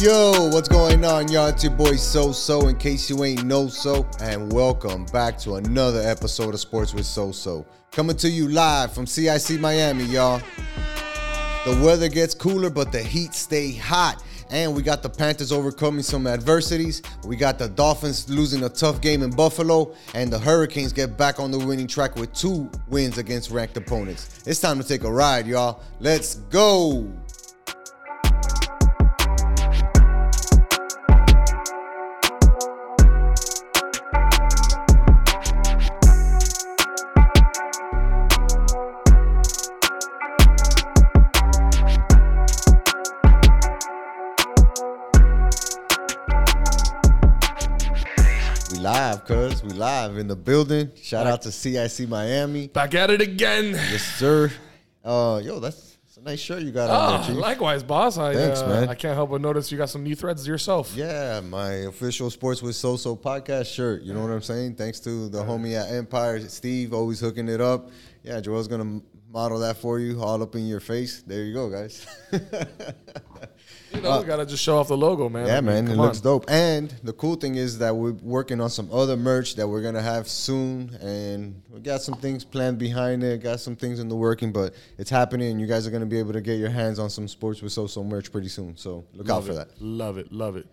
Yo, what's going on, y'all? It's your boy So So, in case you ain't know so, and welcome back to another episode of Sports with So So. Coming to you live from CIC Miami, y'all. The weather gets cooler, but the heat stay hot. And we got the Panthers overcoming some adversities. We got the Dolphins losing a tough game in Buffalo. And the Hurricanes get back on the winning track with two wins against ranked opponents. It's time to take a ride, y'all. Let's go. Live in the building. Shout out to CIC Miami. Back at it again. Yes, sir. Uh, yo, that's, that's a nice shirt you got on Ah, there, Chief. likewise, boss. I, Thanks, uh, man. I can't help but notice you got some new threads yourself. Yeah, my official Sports with So-So podcast shirt. You know what I'm saying? Thanks to the homie at Empire, Steve, always hooking it up. Yeah, Joel's gonna model that for you, all up in your face. There you go, guys. You know, gotta just show off the logo, man. Uh, yeah, I mean, man, it come looks dope. And the cool thing is that we're working on some other merch that we're gonna have soon, and we got some things planned behind it. Got some things in the working, but it's happening. and You guys are gonna be able to get your hands on some Sports with So-So merch pretty soon. So look out for it. that. Love it. Love it.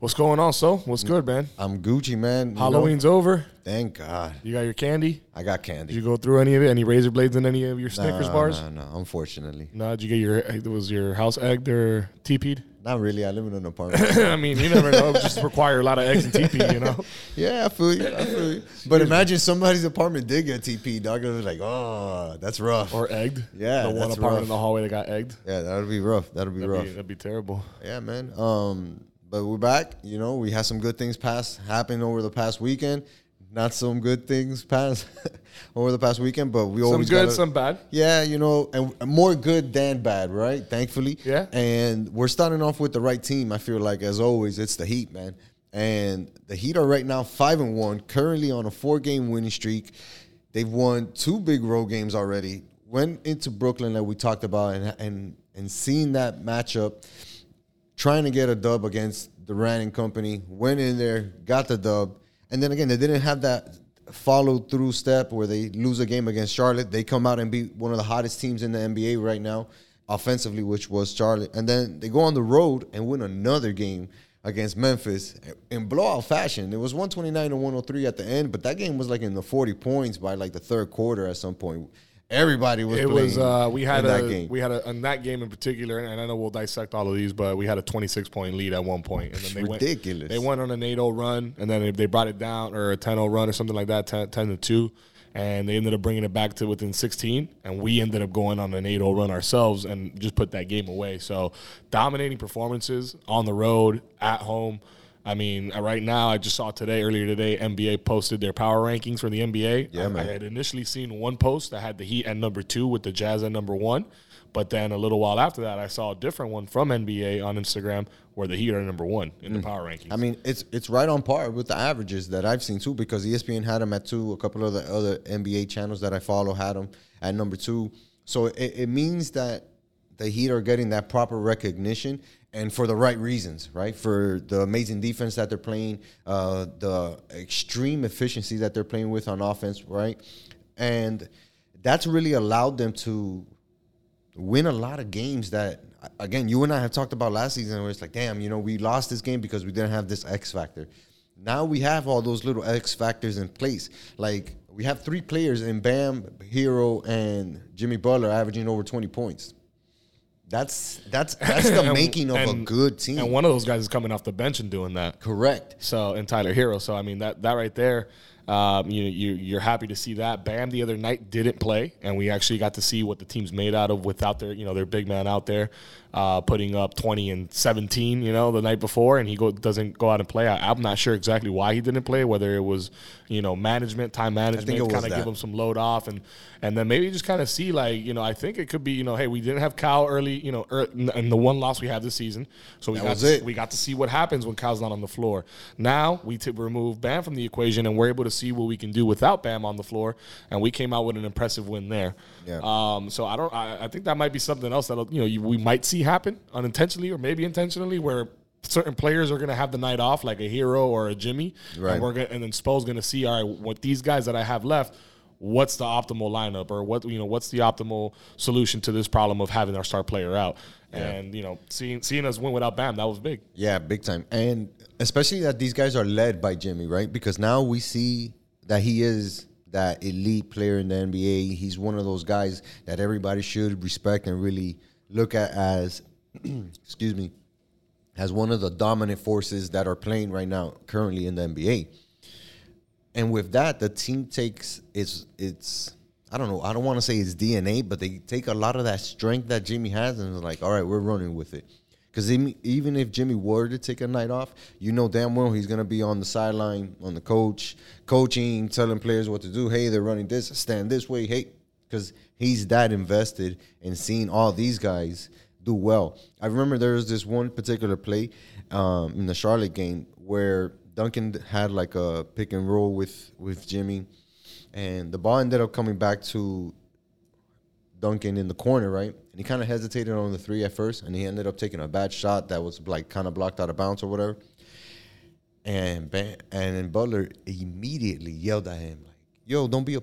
What's going on, so? What's good, man? I'm Gucci, man. You know? Halloween's over. Thank God. You got your candy. I got candy. Did you go through any of it? Any razor blades in any of your Snickers no, bars? No, no, unfortunately. No. Did you get your? It was your house egged or TP'd? Not really. I live in an apartment. I mean, you never know. Just require a lot of eggs and TP, you know. yeah, I feel you. I feel you. But imagine somebody's apartment did get TP. Dog, they're like, oh, that's rough. Or egged. Yeah, The one apartment rough. in the hallway that got egged. yeah, that'll be rough. That'll be That'd rough. be, that'd be terrible. Yeah, man. Um, but we're back. You know, we had some good things pass happen over the past weekend. Not some good things pass over the past weekend, but we Some always good, gotta- some bad. Yeah, you know, and more good than bad, right? Thankfully. Yeah. And we're starting off with the right team. I feel like, as always, it's the Heat, man. And the Heat are right now five and one, currently on a four-game winning streak. They've won two big road games already. Went into Brooklyn, that we talked about, and and and seeing that matchup, trying to get a dub against Durant and company. Went in there, got the dub, and then again they didn't have that follow through step where they lose a game against Charlotte. They come out and beat one of the hottest teams in the NBA right now, offensively, which was Charlotte, and then they go on the road and win another game against Memphis in blowout fashion. It was 129 to 103 at the end, but that game was like in the 40 points by like the third quarter at some point. Everybody was It was uh, we had in a that game. we had a in that game in particular, and I know we'll dissect all of these, but we had a 26 point lead at one point, and then they ridiculous. went they went on an 8-0 run, and then they, they brought it down or a 10-0 run or something like that, 10, 10 to two, and they ended up bringing it back to within 16, and we ended up going on an 8-0 run ourselves and just put that game away. So dominating performances on the road, at home. I mean, uh, right now, I just saw today, earlier today, NBA posted their power rankings for the NBA. Yeah, I- man. I had initially seen one post that had the Heat at number two with the Jazz at number one. But then a little while after that, I saw a different one from NBA on Instagram where the Heat are number one in the power rankings. Mm. I mean, it's it's right on par with the averages that I've seen too, because ESPN had them at two. A couple of the other NBA channels that I follow had them at number two. So it, it means that the Heat are getting that proper recognition and for the right reasons, right? For the amazing defense that they're playing, uh, the extreme efficiency that they're playing with on offense, right? And that's really allowed them to win a lot of games that again you and I have talked about last season where it's like damn you know we lost this game because we didn't have this X factor now we have all those little X factors in place like we have three players in Bam Herro and Jimmy Butler averaging over 20 points that's that's that's the And- making of a good team and one of those guys is coming off the bench and doing that. correct So and Tyler Herro. So I mean that that right there, um, you you you're happy to see that. Bam the other night didn't play, and we actually got to see what the team's made out of without their you know their big man out there, uh, putting up 20 and 17. You know the night before, and he go doesn't go out and play. I, I'm not sure exactly why he didn't play. Whether it was you know management, time management, kind of give him some load off, and and then maybe just kind of see like you know I think it could be you know hey we didn't have Kyle early you know ear and the one loss we had this season, so we That got to, it. we got to see what happens when Kyle's not on the floor. Now we t- remove Bam from the equation, and we're able to see what we can do without Bam on the floor. And we came out with an impressive win there. Yeah. Um. So I don't. I, I think that might be something else that you know you, we might see happen unintentionally or maybe intentionally, where certain players are going to have the night off, like a Herro or a Jimmy, Right. and we're gonna, and then Spo's going to see, all right, what these guys that I have left. What's the optimal lineup, or what you know? What's the optimal solution to this problem of having our star player out? And you know, seeing seeing us win without Bam, that was big. Yeah, big time. And especially that these guys are led by Jimmy, right? Because now we see that he is that elite player in the NBA. He's one of those guys that everybody should respect and really look at as, excuse me, as one of the dominant forces that are playing right now, currently in the NBA. And with that, the team takes its its I don't know, I don't want to say it's DNA, but they take a lot of that strength that Jimmy has and like, all right, we're running with it. Because even if Jimmy were to take a night off, you know damn well he's gonna be on the sideline, on the coach, coaching, telling players what to do. Hey, they're running this, stand this way. Hey, because he's that invested in seeing all these guys do well. I remember there was this one particular play um, in the Charlotte game where Duncan had like a pick and roll with with Jimmy, and the ball ended up coming back to Duncan in the corner, right? And he kind of hesitated on the three at first, and he ended up taking a bad shot that was like kind of blocked out of bounds or whatever. And and then Butler immediately yelled at him like, "Yo, don't be a,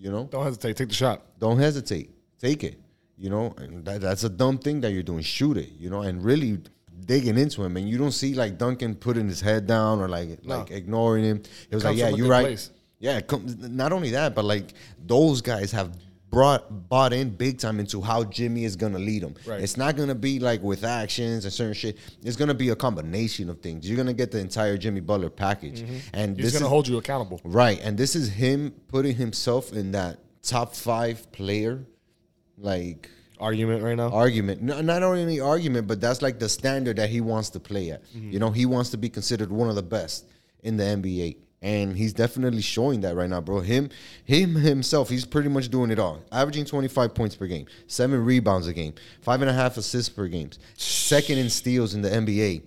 you know, Don't hesitate, take the shot. don't hesitate, take it." You know, and that, that's a dumb thing that you're doing. Shoot it, you know, and really digging into him. And you don't see like Duncan putting his head down or like No. like ignoring him. It was Comes like, yeah, you're right. place. Yeah, it not only that, but like those guys have brought bought in big time into how Jimmy is gonna lead them. Right. It's not gonna be like with actions and certain shit. It's gonna be a combination of things. You're gonna get the entire Jimmy Butler package, mm-hmm. and He's this going to is hold you accountable. right. And this is him putting himself in that top five player, like Argument right now. argument. No, not only the argument, but that's like the standard that he wants to play at. Mm-hmm. You know, he wants to be considered one of the best in the NBA. And he's definitely showing that right now, bro. Him, him himself, he's pretty much doing it all. Averaging 25 points per game, seven rebounds a game, five and a half assists per game, second in steals in the NBA.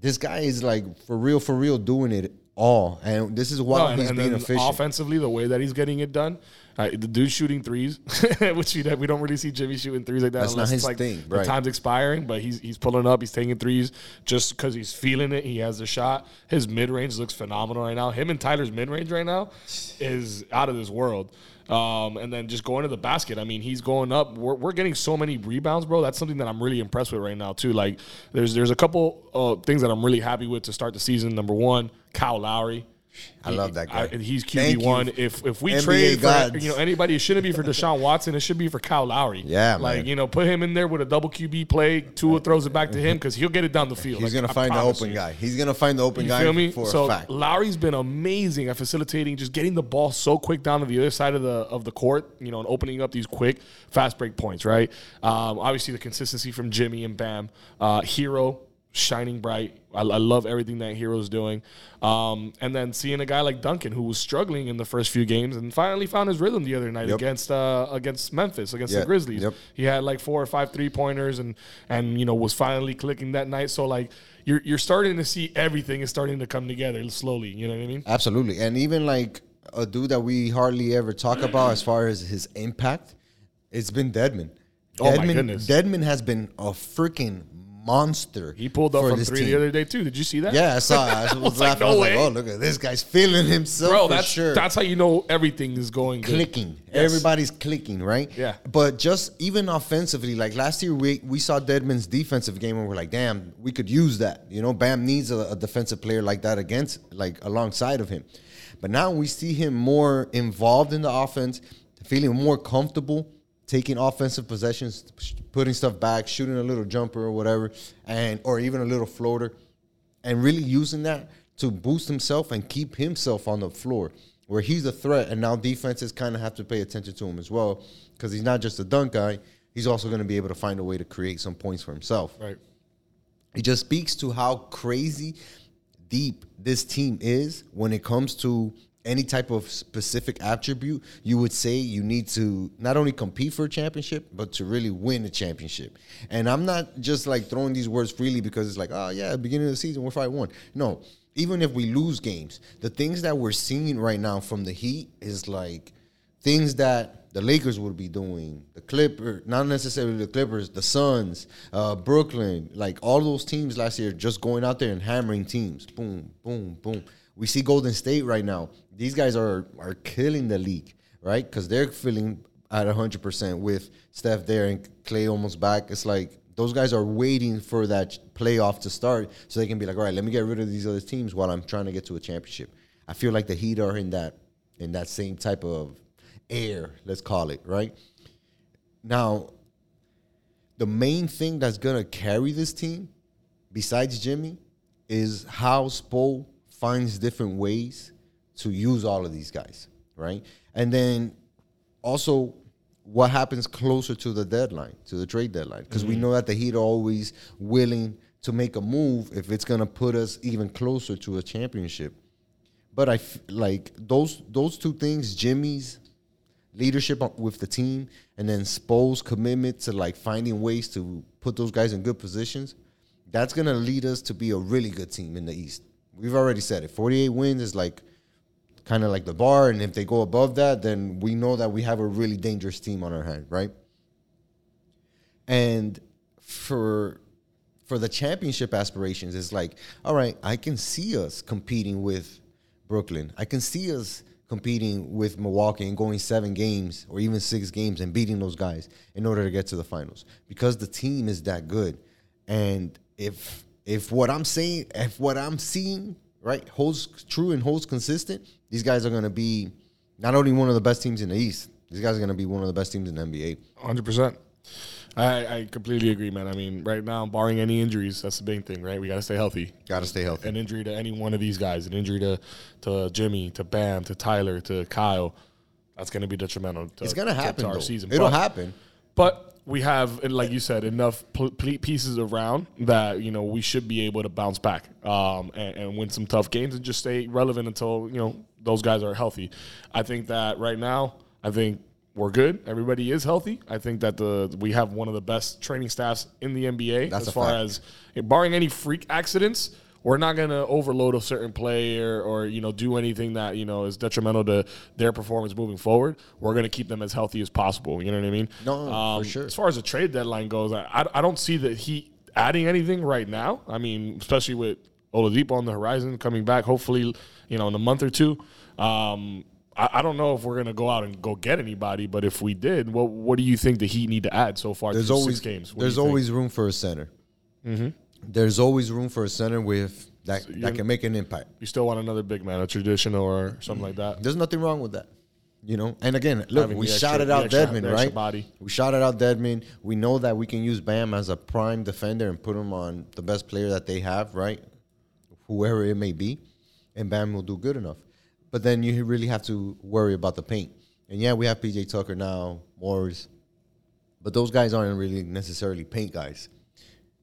This guy is like for real, for real doing it all. And this is why No, he's and being then efficient. offensively, the way that he's getting it done, uh, the dude's shooting threes, which we, we don't really see Jimmy shooting threes like that. That's not his like thing, the time's expiring, but he's he's pulling up, he's taking threes just because he's feeling it. He has the shot. His mid range looks phenomenal right now. Him and Tyler's mid range right now is out of this world. Um, and then just going to the basket. I mean, he's going up. We're, we're getting so many rebounds, bro. That's something that I'm really impressed with right now too. Like, there's there's a couple uh, things that I'm really happy with to start the season. Number one, Kyle Lowry. I love that guy. I- he's QB one. If if we NBA trade for you know anybody, it shouldn't be for Deshaun Watson. It should be for Kyle Lowry. Yeah, like man. you know, put him in there with a double QB play. Tua throws it back to him because he'll get it down the field. He's Like, gonna find the open you. guy. He's gonna find the open You guy feel me? for so a fact. Lowry's been amazing at facilitating, just getting the ball so quick down to the other side of the of the court, you know, and opening up these quick, fast break points. Right. Um, obviously, the consistency from Jimmy and Bam, uh, Herro shining bright. I, I love everything that Herro's doing. Um, and then seeing a guy like Duncan who was struggling in the first few games and finally found his rhythm the other night Yep. against uh, against Memphis against Yeah, the Grizzlies. yep. He had like four or five three pointers and and you know was finally clicking that night. So like you're you're starting to see everything is starting to come together slowly. You know what I mean? Absolutely. And even like a dude that we hardly ever talk about as far as his impact, it's been Dedmon. Oh my Dedmon, goodness. Dedmon has been a freaking monster. He pulled up from three team. the other day too. Did you see that? Yeah, I saw. it. I was, was like, laughing. I no was like, way. "Oh, look at this guy's feeling himself bro. for That's sure." that's how you know everything is going good. clicking. Yes. Everybody's clicking, right? Yeah. But just even offensively, like last year, we we saw Dedmon's defensive game, and we're like, damn, we could use that. You know, Bam needs a, a defensive player like that against, like alongside of him. But now we see him more involved in the offense, feeling more comfortable taking offensive possessions, putting stuff back, shooting a little jumper or whatever, and or even a little floater and really using that to boost himself and keep himself on the floor where he's a threat and now defenses kind of have to pay attention to him as well because he's not just a dunk guy he's also going to be able to find a way to create some points for himself Right. it just speaks to how crazy deep this team is when it comes to any type of specific attribute you would say you need to not only compete for a championship but to really win a championship and i'm not just like throwing these words freely because it's like oh yeah beginning of the season we're 5-1 no even if we lose games the things that we're seeing right now from the heat is like things that the Lakers would be doing, the Clippers, not necessarily the Clippers, the Suns, uh, Brooklyn, like all those teams last year just going out there and hammering teams. Boom, boom, boom. We see Golden State right now. These guys are are killing the league, right? Because they're feeling at 100% with Steph there and Clay almost back. It's like those guys are waiting for that playoff to start so they can be like, all right, let me get rid of these other teams while I'm trying to get to a championship. I feel like the Heat are in that in that same type of air, let's call it, right? Now, the main thing that's gonna carry this team, besides Jimmy, is how Spo finds different ways to use all of these guys, right? And then also what happens closer to the deadline, to the trade deadline, because we mm-hmm. know that the Heat are always willing to make a move if it's gonna put us even closer to a championship. But I f- like those those two things, Jimmy's leadership with the team, and then Spo's commitment to like finding ways to put those guys in good positions. That's gonna lead us to be a really good team in the East. We've already said it. Forty-eight wins is like kind of like the bar, and if they go above that, then we know that we have a really dangerous team on our hand, right? And for for the championship aspirations, it's like, all right, I can see us competing with Brooklyn. I can see us competing with Milwaukee and going seven games or even six games and beating those guys in order to get to the finals because the team is that good. And if if what I'm saying, if what I'm seeing, right, holds true and holds consistent, these guys are going to be not only one of the best teams in the East. These guys are going to be one of the best teams in the NBA. Hundred percent. I, I completely agree, man. I mean, right now, barring any injuries, that's the big thing, right? We got to stay healthy. Got to stay healthy. An injury to any one of these guys, an injury to to Jimmy, to Bam, to Tyler, to Kyle, that's going to be detrimental. To, It's gonna to- to happen. our though. season. It'll But- happen. But we have, like you said, enough pl- pieces around that you know we should be able to bounce back um, and, and win some tough games and just stay relevant until you know those guys are healthy. I think that right now, I think we're good. Everybody is healthy. I think that the we have one of the best training staffs in the NBA That's as far fact. as barring any freak accidents. We're not gonna overload a certain player or you know do anything that you know is detrimental to their performance moving forward. We're gonna keep them as healthy as possible. You know what I mean? No, for sure. As far as the trade deadline goes, I, I, I don't see that he adding anything right now. I mean, especially with Oladipo on the horizon coming back, hopefully, you know, in a month or two. Um, I, don't know if we're gonna go out and go get anybody, but if we did, what what do you think the Heat need to add so far? There's always six games. What there's you think? always room for a center. There's always room for a center with that that can make an impact. you still want another big man, a traditional or something like that. There's nothing wrong with that. You know, and again, look, Having we extra- shouted out extra- Dedmon, right? body. We shouted out Dedmon. We know that we can use Bam as a prime defender and put him on the best player that they have, right? Whoever it may be, and Bam will do good enough. But then you really have to worry about the paint. And yeah, we have PJ Tucker now, Morris, but those guys aren't really necessarily paint guys.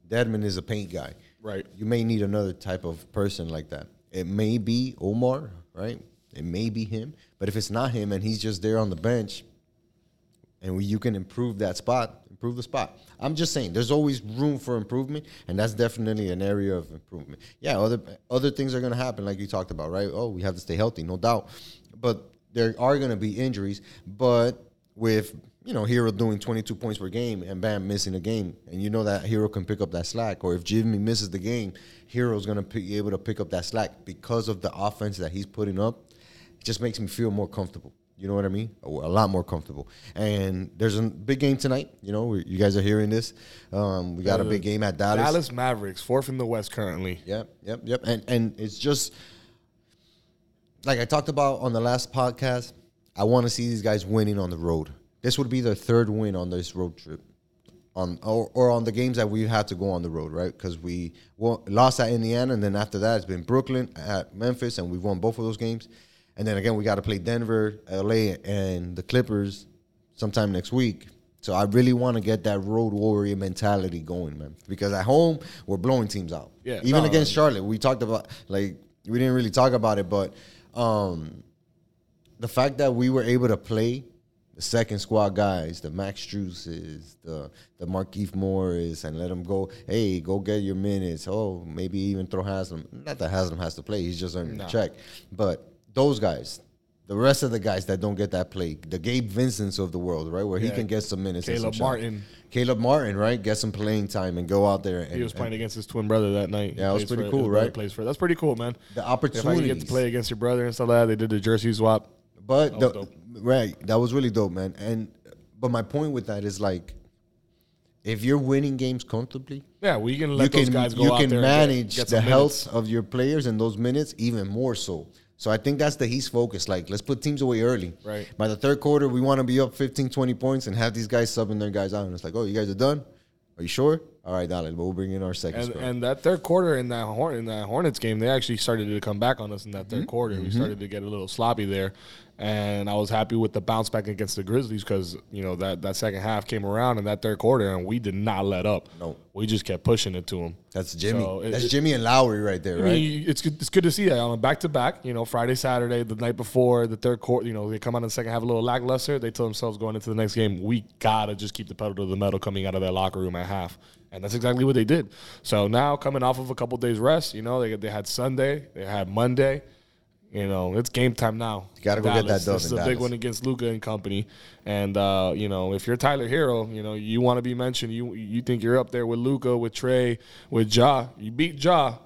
Dedmon is a paint guy. Right. You may need another type of person like that. It may be Omer, right? It may be him. But if it's not him and he's just there on the bench and we, you can improve that spot, improve the spot. I'm just saying there's always room for improvement and that's definitely an area of improvement. Yeah, other other things are going to happen like you talked about, right? Oh, we have to stay healthy, no doubt. But there are going to be injuries, but with you know, Herro doing 22 points per game and Bam missing a game, and you know that Herro can pick up that slack. Or if Jimmy misses the game, Herro's gonna be able to pick up that slack because of the offense that he's putting up. It just makes me feel more comfortable. You know what I mean? A lot more comfortable. And there's a big game tonight. You know, you guys are hearing this. Um, we got a big game at Dallas. Dallas Mavericks, fourth in the West currently. Yep, yep, yep. And and it's just like I talked about on the last podcast. I want to see these guys winning on the road. This would be their third win on this road trip, on or, or on the games that we had to go on the road, right? Because we won, lost at Indiana, and then after that it's been Brooklyn at Memphis, and we've won both of those games. And then again, we got to play Denver, LA, and the Clippers sometime next week. So I really want to get that road warrior mentality going, man. Because at home we're blowing teams out. Yeah, Even no, against Charlotte, we talked about like we didn't really talk about it, but um, the fact that we were able to play the second squad guys, the Max Struses, the the Markieff Morris, and let them go. Hey, go get your minutes. Oh, maybe even throw Haslem. Not that Haslem has to play; he's just earning No. the check. But those guys, the rest of the guys that don't get that play, the Gabe Vincents of the world, right, where he can get some minutes. Caleb some. Martin. Caleb Martin, right, get some playing time and go out there. And, He was playing against his twin brother that night. Yeah, it was pretty cool, right? Plays for that's pretty cool, man. the opportunity I can get to play against your brother and stuff like that, they did the jersey swap. But the, dope. Right, that was really dope, man. And but my point with that is like, if you're winning games comfortably, Yeah, we can let you those can guys go you out can there and get- manage get the some health of your players in those minutes even more so. So I think that's the he's focus. Like, let's put teams away early. Right. By the third quarter, we want to be up 15, 20 points and have these guys subbing their guys out. And it's like, oh, you guys are done? Are you sure? All right, but we'll bring in our second And, and that third quarter in that Horn in that Hornets game, they actually started to come back on us in that 3rd Mm-hmm. quarter. We started to get a little sloppy there, and I was happy with the bounce back against the Grizzlies because you know that that second half came around in that third quarter, and we did not let up. No. we just kept pushing it to them. that's Jimmy. So it- that's it- Jimmy and Lowry right there, I right? mean, it's good. It's good to see that on a back to back. You know, Friday, Saturday, the night before the third quarter. You know, they come out in the second half a little lackluster. They tell themselves going into the next game, we gotta just keep the pedal to the metal coming out of that locker room at half, and that's exactly what they did. So now coming off of a couple days rest, you know, they they had Sunday, they had Monday. You know, it's game time now. You gotta go get that dub This is a big one against Luka and company. And uh, you know, if you're Tyler Herro, you know, you want to be mentioned. You you think you're up there with Luka, with Trae, with Ja. You beat Ja.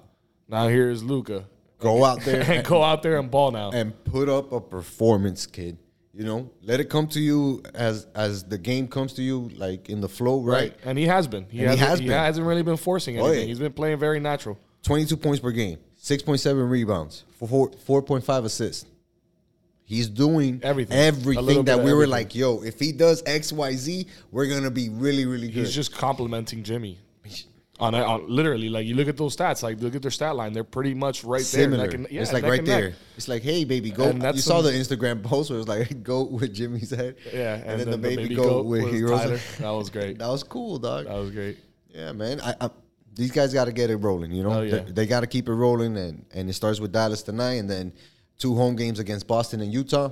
Now here's Luka. Go out there and go out there and ball now. and put up a performance, kid. You know, let it come to you as as the game comes to you, like in the flow, right? right. And he has been. He, And he hasn't, he hasn't really been forcing Oh, anything. yeah. He's been playing very natural. 22 points per game, 6.7 rebounds, four, 4.5 assists. He's doing Everything. Everything that we were like, yo, if he does X, Y, Z, we're gonna be really, really good. He's just complimenting Jimmy. On, on literally, like you look at those stats, like look at their stat line, they're pretty much right similar. there. and- yeah, it's like right and neck. there. It's like, hey, baby, go. And that's You saw the Instagram post where it was like, go with Jimmy's head. Yeah, and, then, the baby, go goat with was heroes. That was great. That was cool, dog. That was great. Yeah, man. I, I, these guys got to get it rolling. You know, Oh, yeah. they, they got to keep it rolling, and and it starts with Dallas tonight, and then two home games against Boston and Utah.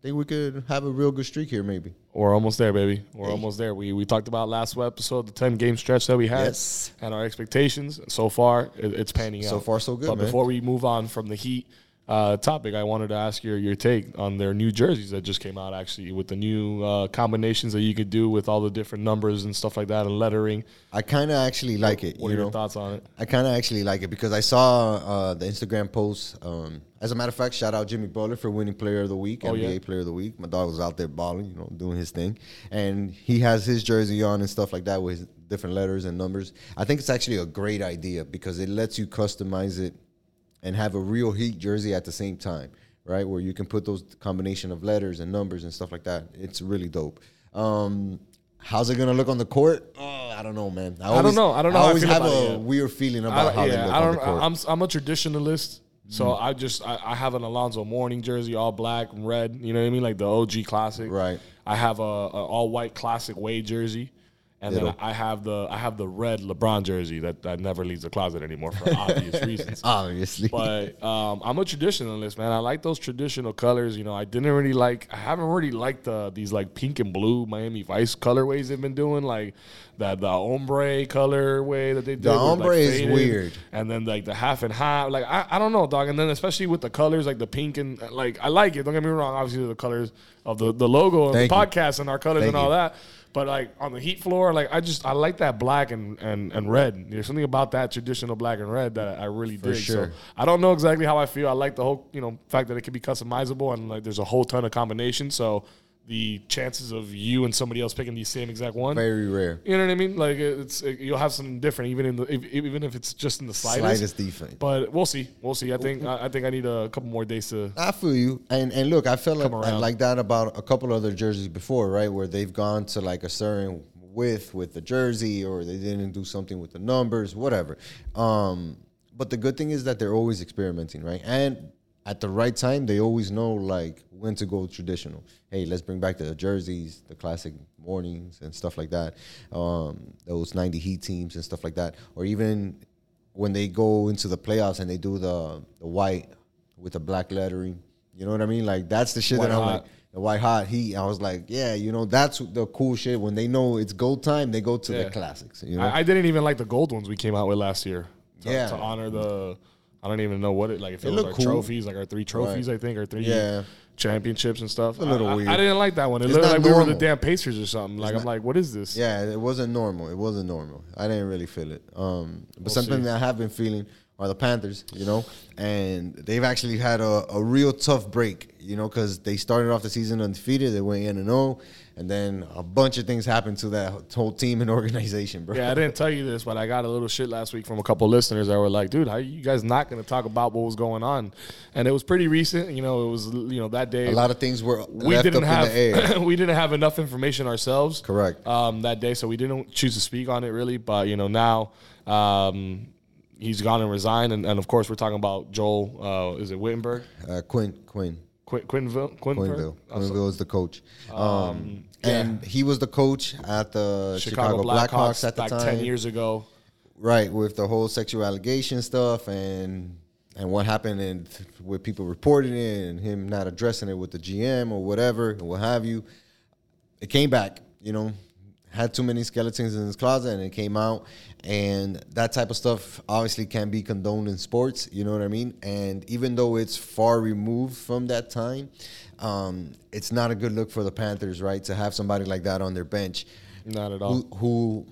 I think we could have a real good streak here, maybe. We're almost there, baby. We're Hey. almost there. We we talked about last episode the ten game stretch that we had Yes. and our expectations. So far, it, it's panning out. So far, so good, But man. before we move on from the Heat uh, topic, I wanted to ask your your take on their new jerseys that just came out. Actually, with the new uh, combinations that you could do with all the different numbers and stuff like that and lettering. I kind of actually like it. What you are your know, thoughts on it? I kind of actually like it because I saw uh, the Instagram post. Um, as a matter of fact, shout out Jimmy Butler for winning Player of the Week, Oh, NBA yeah? Player of the Week. My dog was out there balling, you know, doing his thing, and he has his jersey on and stuff like that with different letters and numbers. I think it's actually a great idea because it lets you customize it and have a real Heat jersey at the same time, right? Where you can put those combination of letters and numbers and stuff like that. It's really dope. Um, how's it gonna look on the court? Oh, I don't know, man. I, don't know. I don't know I always feel have it a yet. weird feeling about how I, they yeah, look I on don't. the court. I'm I'm a traditionalist, so I just I, I have an Alonzo Mourning jersey, all black and red. You know what I mean, like the OG classic. Right. I have a, a all white classic Wade jersey, and then I have the I have the red LeBron jersey that, that never leaves the closet anymore for obvious reasons. Obviously, But um, I'm a traditionalist, man. I like those traditional colors. You know, I didn't really like. I haven't really liked the these like pink and blue Miami Vice colorways they've been doing, like that the ombre colorway that they did. The with, like, ombre is faded, weird. and then like the half and half. Like I, I don't know, dog. And then especially with the colors, like the pink and like I like it. Don't get me wrong. Obviously, the colors of the the logo of Thank the you. podcast and our colors Thank and all you. that. But like on the heat floor, like I just I like that black and and and red. There's something about that traditional black and red that I really dig. sure. So I don't know exactly how I feel. I like the whole you know fact that it can be customizable and like there's a whole ton of combinations. So the chances of you and somebody else picking the same exact one. very rare. You know what I mean? Like it's it, you'll have something different, even in the if, even if it's just in the slightest. Slightest defense. But we'll see. We'll see. I think I, I think I need a couple more days to. I feel you, and and look, I felt like, Come around. like that about a couple other jerseys before, right? Where they've gone to like a certain width with the jersey, or they didn't do something with the numbers, whatever. Um, but the good thing is that they're always experimenting, right? And at the right time, they always know like when to go traditional. Hey, let's bring back the jerseys, the classic Mournings and stuff like that. Um, those '90 Heat teams and stuff like that, or even when they go into the playoffs and they do the the white with the black lettering. You know what I mean? Like that's the shit White that I'm like the white hot heat. I was like, yeah, you know, that's the cool shit. When they know it's go time, they go to Yeah. the classics. You know, I, I didn't even like the gold ones we came out with last year. To, Yeah. To honor the, I don't even know what it like. If it, It was our cool. trophies, like our three trophies, I think, or three Yeah. championships and stuff. a little I, I- weird. I didn't like that one. It It's looked like we were the damn Pacers or something. Like I'm like, what is this? Yeah, it wasn't normal. It wasn't normal. I didn't really feel it. Um, but something see. that I have been feeling are the Panthers, you know, and they've actually had a, a real tough break, you know, because they started off the season undefeated. They went in and 0, and then a bunch of things happened to that whole team and organization, bro. Yeah, I didn't tell you this, but I got a little shit last week from a couple listeners that were like, "Dude, how you guys not going to talk about what was going on?" And it was pretty recent. You know, it was you know that day. a lot of things were we left didn't up in the air. have we didn't have enough information ourselves. Correct. Um, that day, so we didn't choose to speak on it really. But you know now. Um, He's gone and resigned, and, and of course we're talking about Joel. Uh, is it Wittenberg? Uh, Quinn, Quinn, Quin- Quenneville? Quenneville? Quenneville. Quenneville is the coach. Um, and he was the coach at the Chicago, Blackhawks, at the back time. ten years ago. Right, with the whole sexual allegation stuff and and what happened and with people reporting it and him not addressing it with the GM or whatever and what have you. It came back, you know, had too many skeletons in his closet and it came out. And that type of stuff obviously can be condoned in sports, you know what I mean? And even though it's far removed from that time, um, it's not a good look for the Panthers, right? To have somebody like that on their bench Not at all. who, who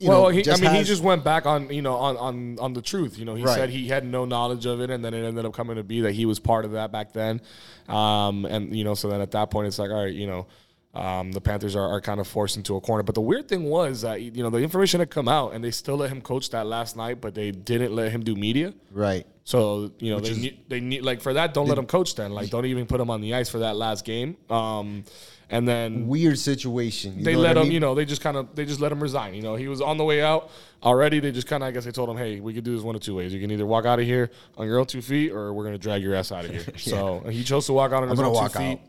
you well, know, he, I mean, he just went back on you know on on on the truth. You know, he Right. said he had no knowledge of it, and then it ended up coming to be that he was part of that back then. Um, and you know, so then at that point, it's like, all right, you know. Um, the Panthers are, are kind of forced into a corner, but the weird thing was that you know the information had come out, and they still let him coach that last night, but they didn't let him do media. right. So you know they need, they need like for that, don't let him coach then. Like don't even put him on the ice for that last game. Um, and then weird situation. you they know what let I him, mean? you know, they just kind of they just let him resign. You know, he was on the way out already. They just kind of, I guess, they told him, hey, we could do this one of two ways. You can either walk out of here on your own two feet, or we're gonna drag your ass out of here. So he chose to walk out on his I'm own gonna two walk feet.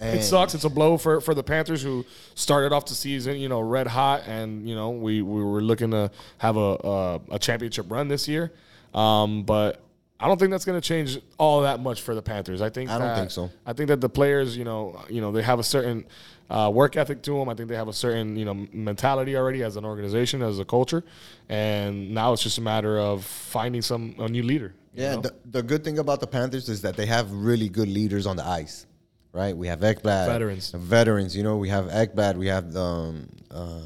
And It sucks. It's a blow for, for the Panthers who started off the season, you know, red hot, and you know we, we were looking to have a a, a championship run this year. Um, but I don't think that's going to change all that much for the Panthers. I think I don't that- think so. I think that the players, you know, you know, they have a certain uh, work ethic to them. I think they have a certain, you know, mentality already as an organization, as a culture, and now it's just a matter of finding some a new leader. you Yeah, know? the, the good thing about the Panthers is that they have really good leaders on the ice, right? We have Ekblad, Veterans. veterans. You know, we have Ekblad, we have um, uh,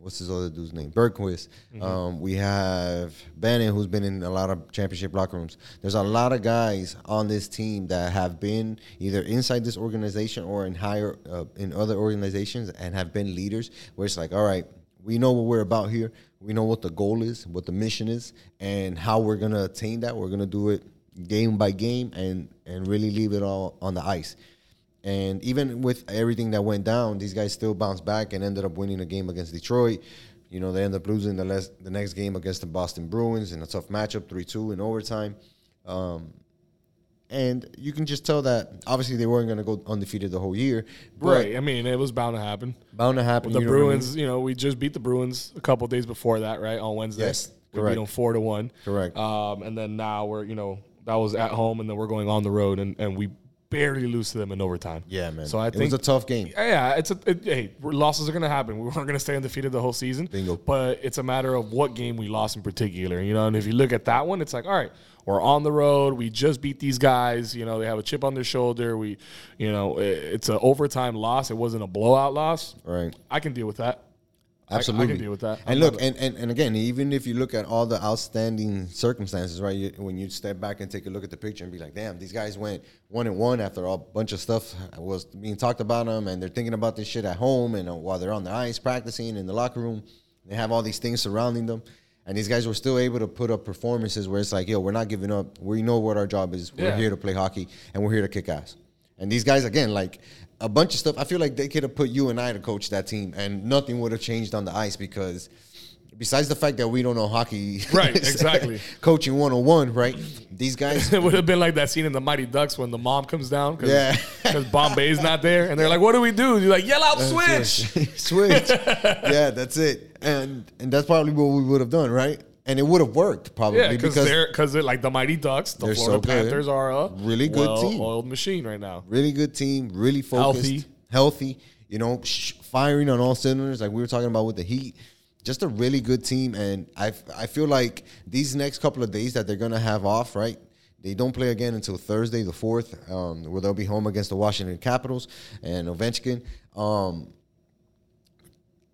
what's his other dude's name, Bergquist. Mm-hmm. Um, we have Bannon, who's been in a lot of championship locker rooms. There's a lot of guys on this team that have been either inside this organization or in higher uh, in other organizations and have been leaders. Where it's like, all right, we know what we're about here. We know what the goal is, what the mission is, and how we're gonna attain that. We're gonna do it game by game and and really leave it all on the ice. And even with everything that went down, these guys still bounced back and ended up winning a game against Detroit. You know, they ended up losing the les- the next game against the Boston Bruins in a tough matchup, three two in overtime. Um, and you can just tell that obviously they weren't going to go undefeated the whole year, right. I mean, it was bound to happen. bound to happen. The you know I mean? Bruins, you know, we just beat the Bruins a couple days before that, right? On Wednesday. Yes, We correct. beat them four to one. Correct. Um, and then now we're, you know, that was at home and then we're going on the road and, and we barely lose to them in overtime. Yeah, man. So I it think was a tough game. yeah, it's a it, hey, losses are going to happen. We weren't going to stay undefeated the whole season. Bingo. But it's a matter of what game we lost in particular, you know. And if you look at that one, it's like, all right, we're on the road. We just beat these guys. You know, they have a chip on their shoulder. We, you know, it, it's an overtime loss. It wasn't a blowout loss. Right. I can deal with that. I- Absolutely. I, can deal with that. And I'm look, not- and, and, and again, even if you look at all the outstanding circumstances, right? You, when you step back and take a look at the picture and be like, "Damn, these guys went one and one after a bunch of stuff was being talked about them, and they're thinking about this shit at home, and uh, while they're on the ice practicing in the locker room, they have all these things surrounding them." And these guys were still able to put up performances where it's like, yo, we're not giving up. We know what our job is. We're Yeah. here to play hockey, and we're here to kick ass. And these guys, again, like a bunch of stuff. I feel like they could have put you and I to coach that team, and nothing would have changed on the ice because, besides the fact that we don't know hockey, Right, exactly. coaching one on one, right? These guys, it would have been like that scene in the Mighty Ducks when the mom comes down because Yeah. Bombay's not there, and they're like, "What do we do?" You're like, "Yell out, switch!" switch. yeah, that's it, and and that's probably what we would have done, right? And it would have worked probably Yeah, because they're because they're like the Mighty Ducks. The Florida so. Panthers are a Really good team. oiled machine right now. really good team, really focused, Healthy. healthy, you know, sh- firing on all cylinders, like we were talking about with the Heat. Just a really good team, and I I feel like these next couple of days that they're gonna have off, right? They don't play again until Thursday, the fourth, um, where they'll be home against the Washington Capitals and Ovechkin. Um,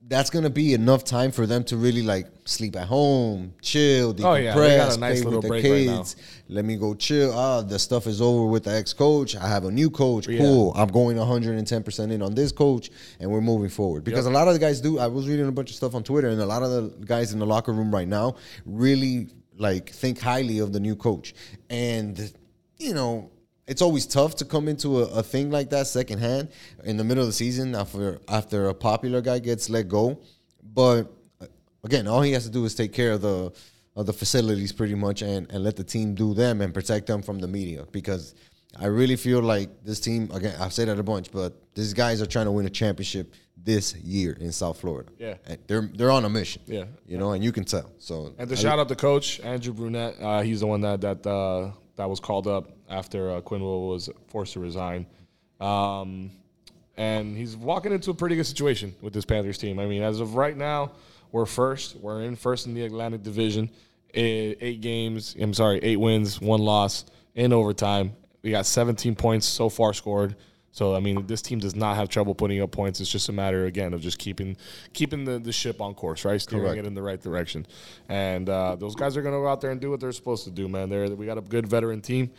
that's gonna be enough time for them to really like sleep at home, chill, decompress, Oh, yeah, got a nice play little with the break right kids. Let me go chill. Ah, the stuff is over with the ex coach. I have a new coach. Yeah. Cool. I'm going 110 percent in on this coach, and we're moving forward. Because Yep. a lot of the guys do. I was reading a bunch of stuff on Twitter, and a lot of the guys in the locker room right now really like think highly of the new coach. And you know, it's always tough to come into a, a thing like that secondhand in the middle of the season after after a popular guy gets let go. But again, all he has to do is take care of the of the facilities pretty much and, and let the team do them and protect them from the media because I really feel like this team again I've said that a bunch, but these guys are trying to win a championship this year in South Florida. Yeah. And they're they're on a mission. Yeah. You know, and you can tell. So And to I- shout out the coach Andrew Brunette, uh, he's the one that that uh, that was called up after uh, Quenneville was forced to resign, um, and he's walking into a pretty good situation with this Panthers team. I mean, as of right now, we're first. We're in first in the Atlantic Division. Eight, eight games. I'm sorry, eight wins, one loss in overtime. We got 17 points so far scored. So I mean, this team does not have trouble putting up points. It's just a matter again of just keeping keeping the, the ship on course, right? Steering Correct. it in the right direction. And uh, those guys are going to go out there and do what they're supposed to do, man. They're, we got a good veteran team,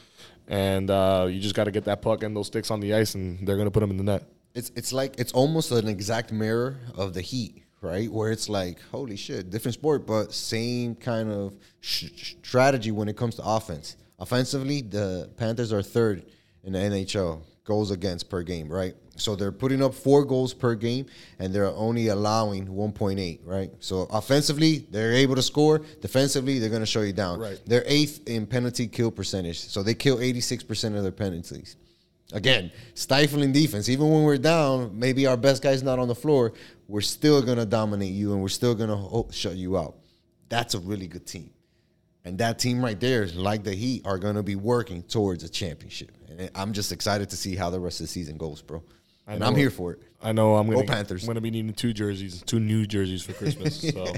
and uh, you just got to get that puck and those sticks on the ice, and they're going to put them in the net. It's it's like it's almost an exact mirror of the Heat, right? Where it's like, holy shit, different sport, but same kind of sh- strategy when it comes to offense. Offensively, the Panthers are third in the NHL goals against per game, right? So they're putting up four goals per game, and they're only allowing 1.8, right? So offensively, they're able to score. Defensively, they're going to show you down. Right. They're eighth in penalty kill percentage, so they kill 86% of their penalties. Again, stifling defense. Even when we're down, maybe our best guy's not on the floor, we're still gonna dominate you and we're still gonna ho- shut you out. That's a really good team, and that team right there, like the Heat, are gonna be working towards a championship. And I'm just excited to see how the rest of the season goes, bro. And I'm here for it. I know I'm going to Panthers. I'm going to be needing two jerseys, two new jerseys for Christmas. So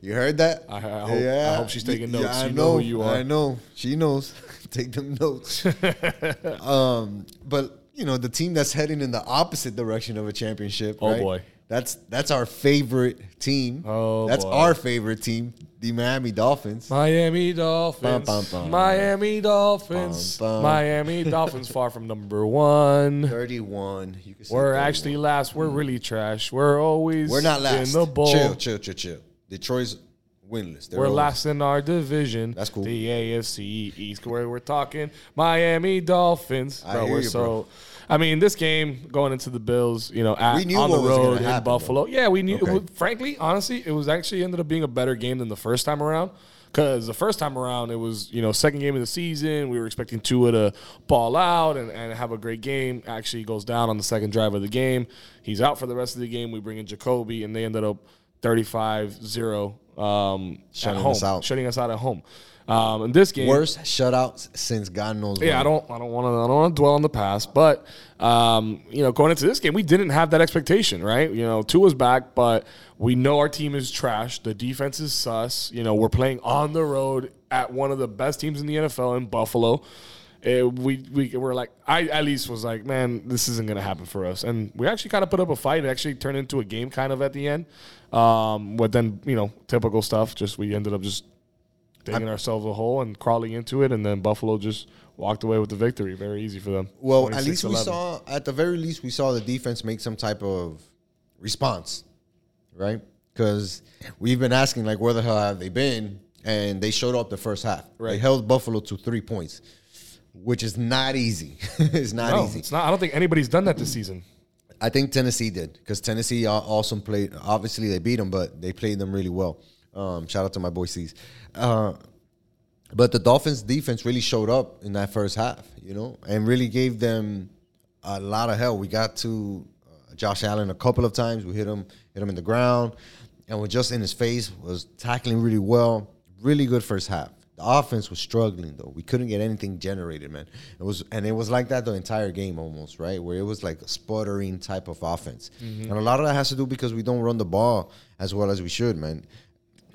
You heard that? I- I hope- I hope she's taking notes. I You know who you are. I know. She knows. Take them notes. um, but you know, the team that's heading in the opposite direction of a championship. Oh, right? boy. That's that's our favorite team. Oh, that's boy. our favorite team, the Miami Dolphins. Miami Dolphins. Bum, bum, bum. Miami Dolphins. Miami Dolphins far from number one. Thirty-one. You can say We're 31. actually last. We're really trash. We're always we're not last. in the bowl. Chill, chill, chill, chill. Detroit's winless. They're We're always- last in our division. That's cool. The AFC East, where we're talking Miami Dolphins. I Bro, hear we're you, so. bro. I mean, this game going into the Bills, you know, at, on the road in happen, Buffalo. Yeah, we knew. Okay. Was, frankly, honestly, it was actually ended up being a better game than the first time around. Because the first time around, it was you know second game of the season. We were expecting Tua to ball out and, and have a great game. Actually, goes down on the second drive of the game. He's out for the rest of the game. We bring in Jacoby, and they ended up 35-0 um, Shutting at home, us out. shutting us out at home. Um, in this game, worst shutouts since God knows. yeah, when. I don't, I don't want to, I don't want to dwell on the past, but um, you know, going into this game, we didn't have that expectation, right? You know, Tua was back, but we know our team is trash. The defense is sus. You know, we're playing on the road at one of the best teams in the NFL in Buffalo. Eh, we we were like, I at least was like, man, this isn't gonna happen for us, and we actually kind of put up a fight. It actually turned into a game, kind of at the end. Um, but then you know, typical stuff. Just we ended up just digging ourselves a hole and crawling into it, and then Buffalo just walked away with the victory. Very easy for them. Well, at least we saw, at the very least, we saw the defense make some type of response, right? Because we've been asking, like, where the hell have they been? And they showed up the first half. They Right. held Buffalo to three points, which is not easy. it's not No, easy. it's not. I don't think anybody's done that this season. I think Tennessee did because Tennessee uh, al- also played. Obviously, they beat them, but they played them really well. Um, shout out to my boy C's. Uh, but the Dolphins' defense really showed up in that first half, you know, and really gave them a lot of hell. We got to uh, Josh Allen a couple of times. We hit him, hit him in the ground, and we're just in his face. Was tackling really well. Really good first half. The offense was struggling though. We couldn't get anything generated, man. It was, and it was like that the entire game almost, right? Where it was like a sputtering type of offense, and a lot of that has to do because we don't run the ball as well as we should, man.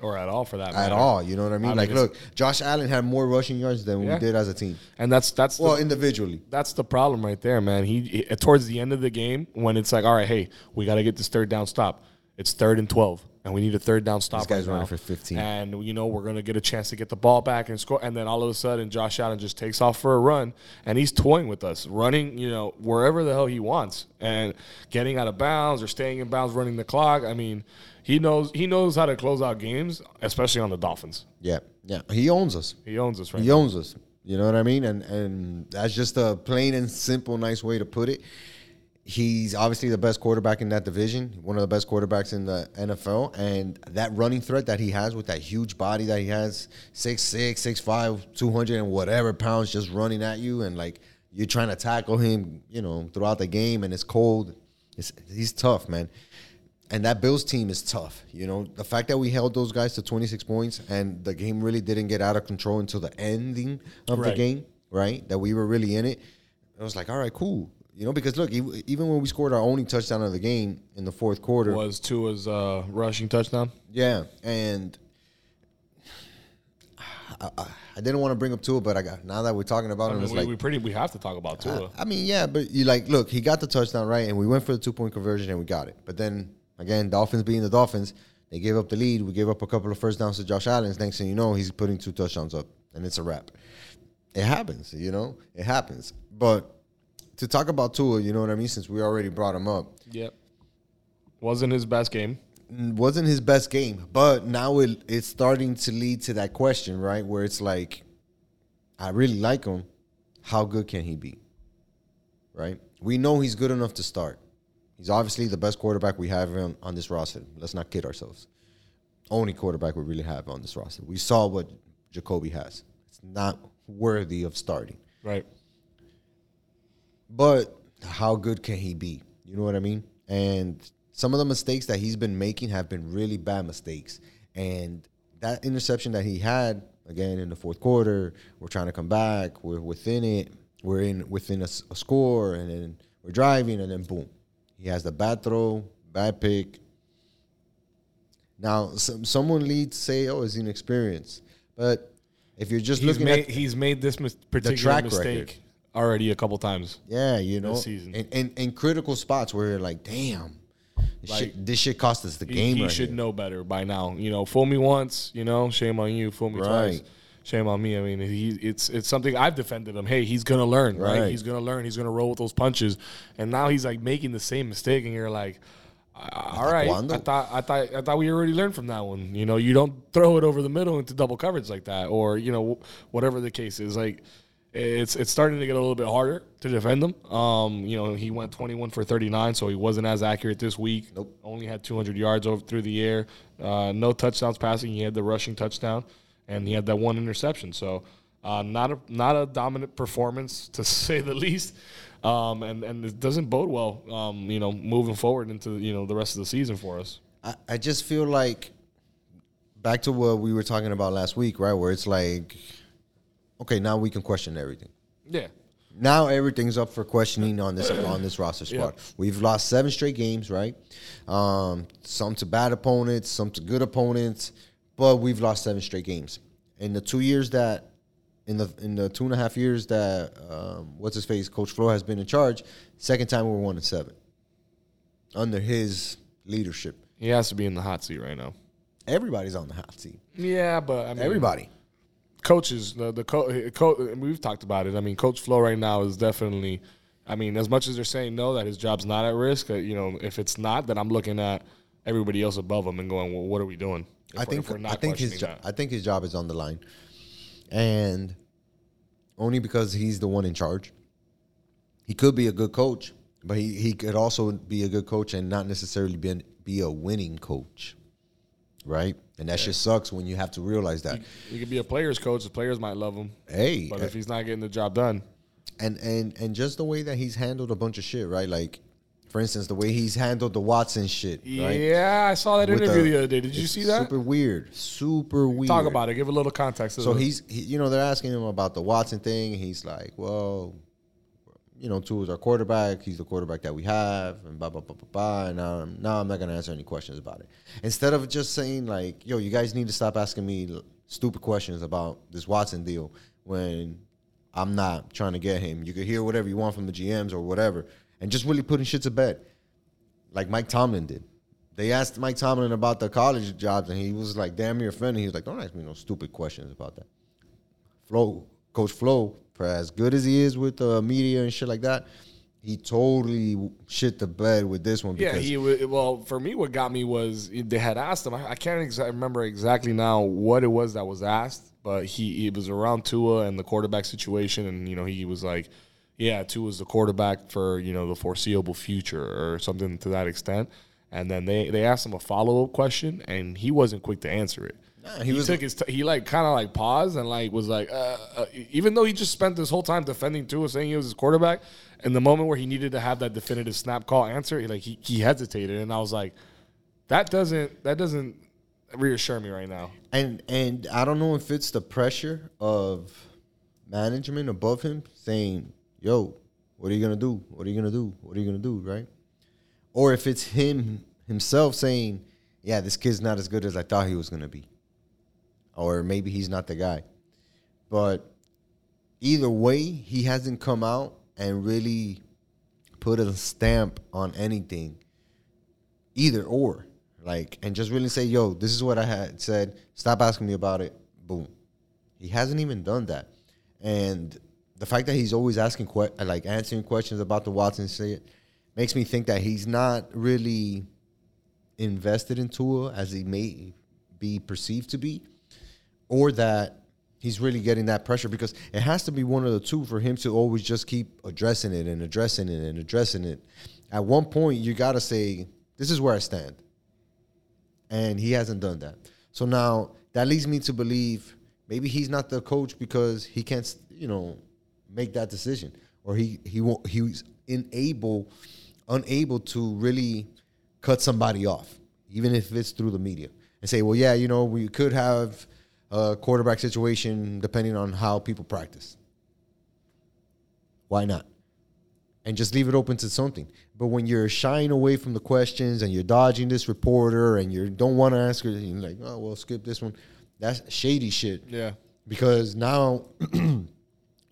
Or at all for that matter. at all. You know what I mean? I like, it's- look, Josh Allen had more rushing yards than Yeah. we did as a team. And that's that's Well, the, individually. that's the problem right there, man. He, he towards the end of the game when it's like, all right, hey, we got to get this third down stop. It's third and twelve, and we need a third down stop. This guy's right running now. for 15. and you know we're gonna get a chance to get the ball back and score. And then all of a sudden, Josh Allen just takes off for a run, and he's toying with us, running, you know, wherever the hell he wants, and getting out of bounds or staying in bounds, running the clock. I mean, he knows he knows how to close out games, especially on the Dolphins. Yeah, yeah. He owns us. He owns us right. He owns us. You know what I mean? And and that's just a plain and simple, nice way to put it. He's obviously the best quarterback in that division, one of the best quarterbacks in the NFL. And that running threat that he has with that huge body that he has, 6'6, 6'5, 200 and whatever pounds just running at you. And like you're trying to tackle him, you know, throughout the game and it's cold. It's, he's tough, man. And that Bills team is tough. You know, the fact that we held those guys to 26 points and the game really didn't get out of control until the ending of the game, right? That we were really in it. I was like, all right, cool. You know, because look, even when we scored our only touchdown of the game in the fourth quarter, Was Tua's uh, rushing touchdown. yeah, and I, I, I didn't want to bring up Tua, but I got now that we're talking about I him, mean, it's we, like we pretty we have to talk about Tua. I mean, yeah, but you like look, he got the touchdown right, and we went for the two point conversion and we got it. But then again, Dolphins being the Dolphins, they gave up the lead. We gave up a couple of first downs to Josh Allen. Next thing you know, he's putting two touchdowns up, and it's a wrap. It happens, you know, it happens. But to talk about Tua, you know what I mean? Since we already brought him up, Yep. Wasn't his best game. wasn't his best game, but now it, it's starting to lead to that question, right? Where it's like, I really like him. How good can he be? Right? We know he's good enough to start. He's obviously the best quarterback we have on, on this roster. Let's not kid ourselves. Only quarterback we really have on this roster. We saw what Jacoby has. It's not worthy of starting. Right. But how good can he be? You know what I mean? And some of the mistakes that he's been making have been really bad mistakes. And that interception that he had again in the fourth quarter, we're trying to come back. We're within it. We're in within a score, and then we're driving, and then boom, he has the bad throw, bad pick. Now, some, someone leads say, "Oh, it's inexperience," but if you're just He's looking made at he's made this mis- particular mistake record. already a couple times. Yeah, you know, season. In, in, in critical spots where you're like, damn, this, Like, shit, this shit cost us the He, game. he right should here. know better by now. You know, fool me once, you know, shame on you. Fool me twice, Right. Shame on me. I mean, he, it's it's something I've defended him. Hey, he's gonna learn, right? Right. He's gonna learn. He's gonna roll with those punches. And now he's like making the same mistake, and you're like, "Uh, all right? I thought I thought I thought we already learned from that one. You know, you don't throw it over the middle into double coverage like that, or you know, whatever the case is. Like, it's it's starting to get a little bit harder to defend him. Um, you know, he went 21 for 39, so he wasn't as accurate this week. Nope. Only had 200 yards over through the air. Uh, no touchdowns passing. He had the rushing touchdown, and he had that one interception. So, uh, not a not a dominant performance to say the least. Um, and and it doesn't bode well. Um, you know, moving forward into you know the rest of the season for us. I, I just feel like back to what we were talking about last week, right? Where it's like, okay, now we can question everything. Yeah. Now everything's up for questioning on this on this roster squad. Yeah. We've lost seven straight games, right? Um, some to bad opponents, some to good opponents, but we've lost seven straight games. In the two years that, in the in the two and a half years that, um, what's his face, Coach Flo has been in charge, second time we were one and seven, under his leadership. He has to be in the hot seat right now. Everybody's on the hot seat. Yeah, but I mean, Everybody. coaches, the the co- co- we've talked about it. I mean, Coach Flo right now is definitely. I mean, as much as they're saying no, that his job's not at risk. Uh, you know, if it's not, then I'm looking at everybody else above him and going, well, what are we doing? If I think we're I think his jo- I think his job is on the line, and only because he's the one in charge. He could be a good coach, but he, he could also be a good coach and not necessarily be an, be a winning coach, right? And that shit sucks when you have to realize that. he could be a player's coach. The players might love him, Hey, but eh if he's not getting the job done, and and and just the way that he's handled a bunch of shit, right? Like, for instance, the way he's handled the Watson shit, right? yeah, I saw that With interview the- the other day. Did you see that? Super weird. Super weird. Talk about it. Give a little context. So he's, he, you know, they're asking him about the Watson thing, he's like, "Well, you know, Tua is our quarterback. He's the quarterback that we have, and blah blah blah blah blah. And now, I'm- now I'm not gonna answer any questions about it. Instead of just saying like, "Yo, you guys need to stop asking me stupid questions about this Watson deal," when I'm not trying to get him. You could hear whatever you want from the GMs or whatever, and just really putting shit to bed, like Mike Tomlin did. They asked Mike Tomlin about the college jobs, and he was like damn near offended. He was like, "Don't ask me no stupid questions about that." Flo, Coach Flo, for as good as he is with the media and shit like that, he totally shit the bed with this one. Yeah, he well for me. What got me was they had asked him. I, I can't exa- remember exactly now what it was that was asked, but he it was around Tua and the quarterback situation, and you know he was like, "Yeah, Tua's the quarterback for you know the foreseeable future" or something to that extent. And then they they asked him a follow up question, and he wasn't quick to answer it. Nah, he he, was- took his t- he like kind of like paused and like was like uh, uh, even though he just spent this whole time defending Tua saying he was his quarterback in the moment where he needed to have that definitive snap call answer he like he, he hesitated and I was like that doesn't that doesn't reassure me right now and and I don't know if it's the pressure of management above him saying, "Yo, what are you gonna do? What are you gonna do? What are you gonna do?" Right? Or if it's him himself saying, "Yeah, this kid's not as good as I thought he was gonna be," or maybe he's not the guy. But either way, he hasn't come out and really put a stamp on anything either or like and just really say yo this is what i had said stop asking me about it boom he hasn't even done that and the fact that he's always asking que- like answering questions about the watson shit makes me think that he's not really invested in Tua as he may be perceived to be or that he's really getting that pressure because it has to be one of the two for him to always just keep addressing it and addressing it and addressing it. At one point, you got to say, This is where I stand. And he hasn't done that. So now that leads me to believe maybe he's not the coach because he can't, you know, make that decision or he, he won't, he's unable, unable to really cut somebody off, even if it's through the media and say, well, yeah, you know, we could have a quarterback situation depending on how people practice. Why not? And just leave it open to something. But when you're shying away from the questions and you're dodging this reporter and you don't want to ask her, you're like, oh, well, skip this one. That's shady shit. yeah Because now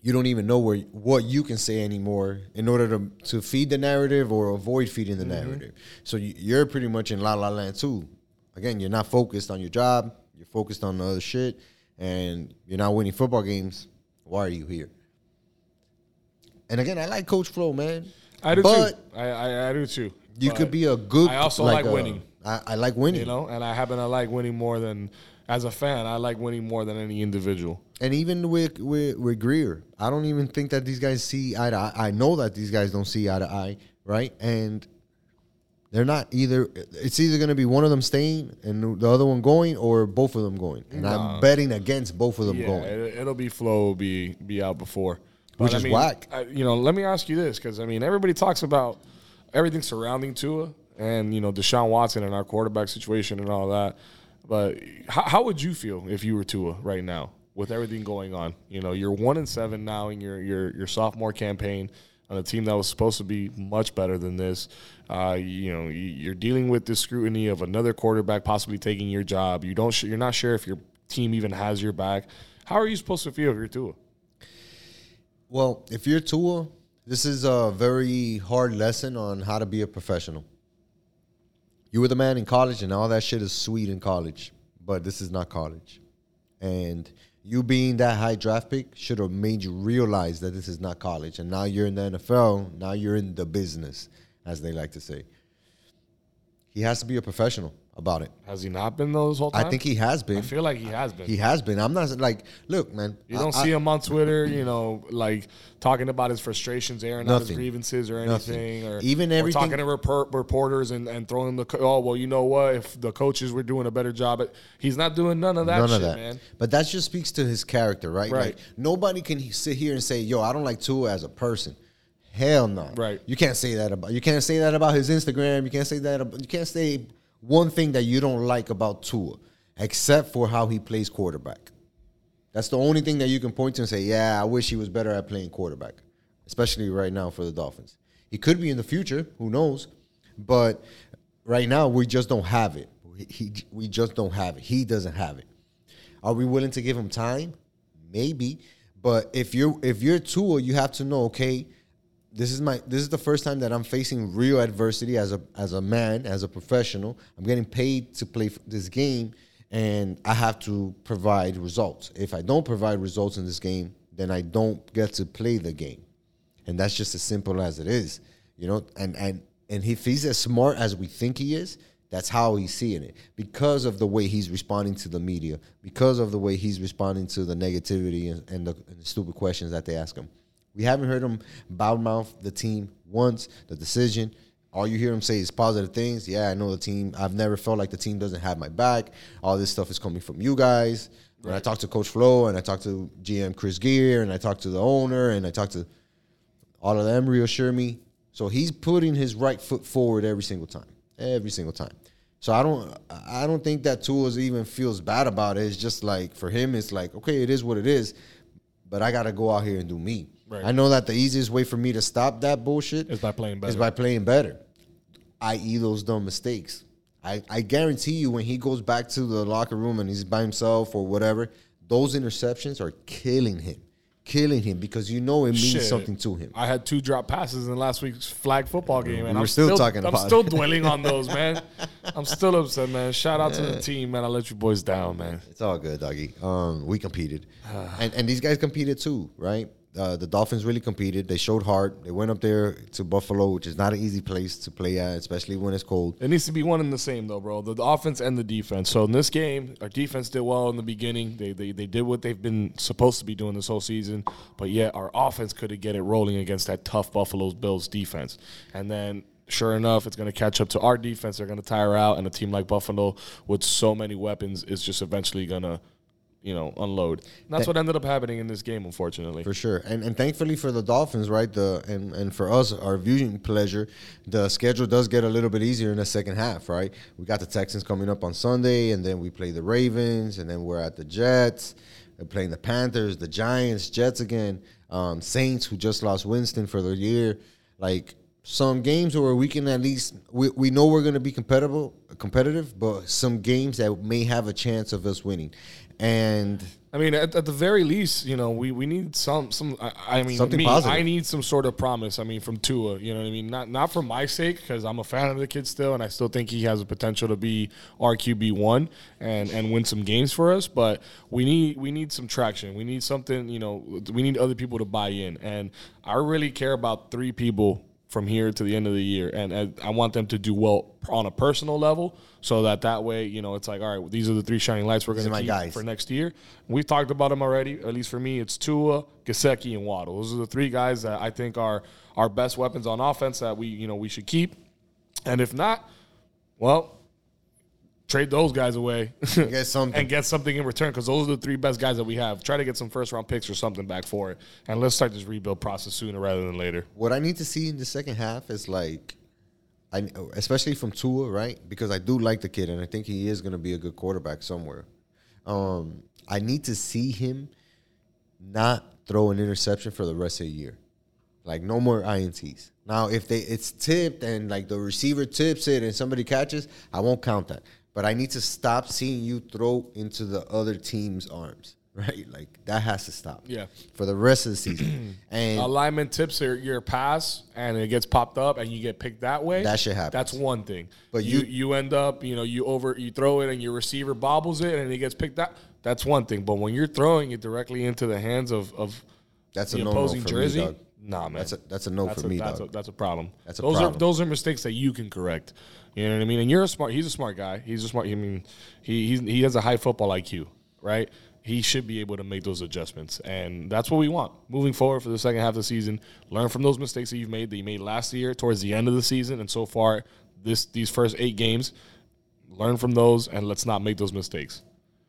you don't even know where what you can say anymore in order to to feed the narrative or avoid feeding the mm-hmm. narrative. So you- you're pretty much in la la land too. Again, you're not focused on your job. You're focused on the other shit, and you're not winning football games. Why are you here? And again, I like Coach Flo, man. I do but too I, I I do too you could be a good. Coach. I also like a- uh, winning. I, I like winning. you know and I happen to like winning more than as a fan I like winning more than any individual And even with, with with Grier, I don't even think that these guys see eye to eye. I know that these guys don't see eye to eye, right? And they're not either. It's either going to be one of them staying and the other one going, or both of them going. And I'm betting against both of them yeah, going. it, it'll be Flo be be out before, Which I is mean, whack. I, you know, let me ask you this because I mean, everybody talks about everything surrounding Tua and you know Deshaun Watson and our quarterback situation and all that. But how, how would you feel if you were Tua right now with everything going on? You know, you're one and seven now in your your your sophomore campaign on a team that was supposed to be much better than this. Uh, you know, you- you're dealing with the scrutiny of another quarterback possibly taking your job. You don't, you're not sure if your team even has your back. How are you supposed to feel if you're Tua? Well, if you're Tua, this is a very hard lesson on how to be a professional. You were the man in college, and all that shit is sweet in college, but this is not college. And you being that high draft pick should have made you realize that this is not college. And now you're in the NFL. Now you're in the business, as they like to say. He has to be a professional about it. Has he not been those whole time? I think he has been. I feel like he has been. he has been. I'm not like, look, man. you don't I- see him on Twitter, you know, like talking about his frustrations, airing out his grievances or Nothing. anything, or Even or everything- talking to report, reporters and, and throwing the oh well, you know what? If the coaches were doing a better job, at, he's not doing none of that. None shit, of that. man. But that just speaks to his character, right? Right. Like nobody can sit here and say, "Yo, I don't like Tua as a person." Hell no. Right. You can't say that about. You can't say that about his Instagram. You can't say that. About, you can't say one thing that you don't like about Tua, except for how he plays quarterback. That's the only thing that you can point to and say, "Yeah, I wish he was better at playing quarterback." especially right now for the Dolphins. He could be in the future, who knows? But right now, we just don't have it. He, he, we just don't have it. He doesn't have it. Are we willing to give him time? Maybe. But if you're if you're Tua, you have to know, okay, this is my this is the first time that I'm facing real adversity as a as a man, as a professional. I'm getting paid to play this game, and I have to provide results. If I don't provide results in this game, then I don't get to play the game, and that's just as simple as it is, you know. And and and if he's as smart as we think he is, that's how he's seeing it because of the way he's responding to the media, because of the way he's responding to the negativity and, and, the, and the stupid questions that they ask him. We haven't heard him bow mouth the team once, the decision. All you hear him say is positive things. Yeah, I know the team. I've never felt like the team doesn't have my back. All this stuff is coming from you guys. Right. I talked to Coach Flo and I talked to GM Chris Grier and I talked to the owner and I talked to all of them reassure me. So he's putting his right foot forward every single time every single time. So I don't I don't think that Tools even feels bad about it. It's just like for him, it's like okay, it is what it is, but I got to go out here and do me. Right. I know that the easiest way for me to stop that bullshit is by playing better. Is by playing better, i.e. those dumb mistakes. I, I guarantee you when he goes back to the locker room and he's by himself or whatever, those interceptions are killing him killing him because you know it means Shit. something to him. I had two drop passes in last week's flag football game, and we I'm still, still talking I'm still dwelling on those, man. I'm still upset, man. Shout out yeah. to the team, man. I let you boys down, man. It's all good, doggy. Um, we competed, and and these guys competed too, right? Uh, the Dolphins really competed. They showed heart. They went up there to Buffalo, which is not an easy place to play at, especially when it's cold. It needs to be one and the same, though, bro. The, the offense and the defense. So in this game, our defense did well in the beginning. They, they they did what they've been supposed to be doing this whole season, but yet our offense couldn't get it rolling against that tough Buffalo Bills defense. And then sure enough, it's going to catch up to our defense. They're going to tire out, and a team like Buffalo with so many weapons is just eventually going to you know, unload. And that's what ended up happening in this game, unfortunately. For sure, and and thankfully for the Dolphins, right? The and and for us, our viewing pleasure, the schedule does get a little bit easier in the second half, right? We got the Texans coming up on Sunday, and then we play the Ravens, and then we're at the Jets, we're playing the Panthers, the Giants, Jets again, um, Saints who just lost Winston for the year, like. Some games where we can at least we, we know we're going to be competitive, competitive, but some games that may have a chance of us winning. And I mean, at, at, the very least, you know, we, we need some some. I, I mean, something me, positive. I need some sort of promise. I mean, from Tua, you know what I mean? Not not for my sake because I'm a fan of the kid still, and I still think he has the potential to be our QB one and and win some games for us. But we need we need some traction. We need something. You know, we need other people to buy in, and I really care about three people from here to the end of the year, and, and I want them to do well on a personal level, so that that way, you know, it's like, all right, these are the three shining lights we're going to keep guys. for next year. We've talked about them already. At least for me, it's Tua, Gesicki, and Waddle. Those are the three guys that I think are our best weapons on offense that we, you know, we should keep. And if not, well, trade those guys away get something. and get something in return because those are the three best guys that we have. Try to get some first round picks or something back for it, and let's start this rebuild process sooner rather than later. What I need to see in the second half is like, I especially from Tua, right? Because I do like the kid, and I think he is going to be a good quarterback somewhere. Um, I need to see him not throw an interception for the rest of the year. Like no more ints. Now, if they it's tipped and like the receiver tips it and somebody catches, I won't count that but I need to stop seeing you throw into the other team's arms. Right, like that has to stop. Yeah, for the rest of the season. and alignment tips your, your pass, and it gets popped up, and you get picked that way. That should happen. That's one thing. But you, you you end up, you know, you over you throw it, and your receiver bobbles it, and it gets picked up. That's one thing. But when you're throwing it directly into the hands of of that's the a opposing jersey. Me, Nah, man. That's a that's a no that's for a, me. That's dog. a, that's a problem. That's a those problem. are those are mistakes that you can correct. You know what I mean? And you're a smart. He's a smart guy. He's a smart. I mean, he he's, he has a high football IQ, right? He should be able to make those adjustments, and that's what we want moving forward for the second half of the season. Learn from those mistakes that you've made that you made last year towards the end of the season, and so far this these first eight games. Learn from those, and let's not make those mistakes.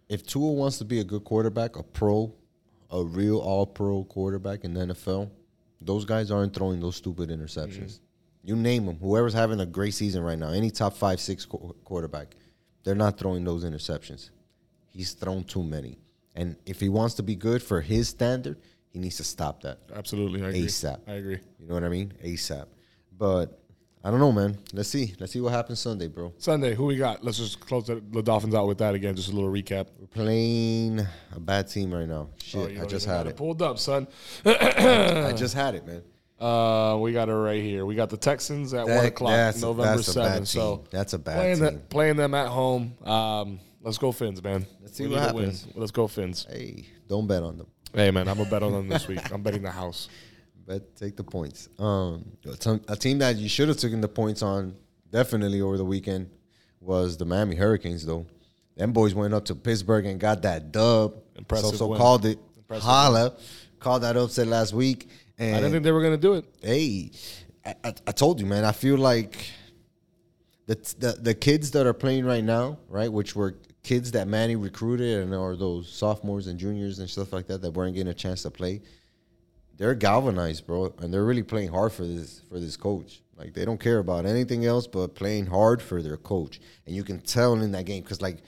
If Tua wants to be a good quarterback, a pro, a real All Pro quarterback in the NFL, those guys aren't throwing those stupid interceptions. Mm-hmm. You name them. Whoever's having a great season right now, any top five, six qu- quarterback, they're not throwing those interceptions. He's thrown too many. And if he wants to be good for his standard, he needs to stop that Absolutely, I agree. ASAP. I agree. You know what I mean? ASAP. But I don't know, man. Let's see. Let's see what happens Sunday, bro. Sunday, who we got? Let's just close the, the Dolphins out with that again. Just a little recap. We're playing a bad team right now. Oh, Shit, Oh, I just had it. pulled up, son. I just had it, man. Uh, we got it right here. We got the Texans at That- one o'clock, November seventh. So. That's a bad playing that, playing them at home. Um, let's go Fins, man. Let's see We what happens. Let's go Fins. Hey, don't bet on them. Hey, man, I'm gonna bet on them this week. I'm betting the house. Bet take the points. Um, a team that you should have taken the points on definitely over the weekend was the Miami Hurricanes. Though them boys went up to Pittsburgh and got that dub. Impressive So, so win. called it. Impressive Holla, called that upset last week. And I didn't think they were gonna do it. hey, I, I, I told you, man. I feel like the, the the kids that are playing right now, right, which were kids that Manny recruited and are those sophomores and juniors and stuff like that that weren't getting a chance to play. They're galvanized, bro, and they're really playing hard for this for this coach. Like they don't care about anything else but playing hard for their coach, and you can tell in that game because like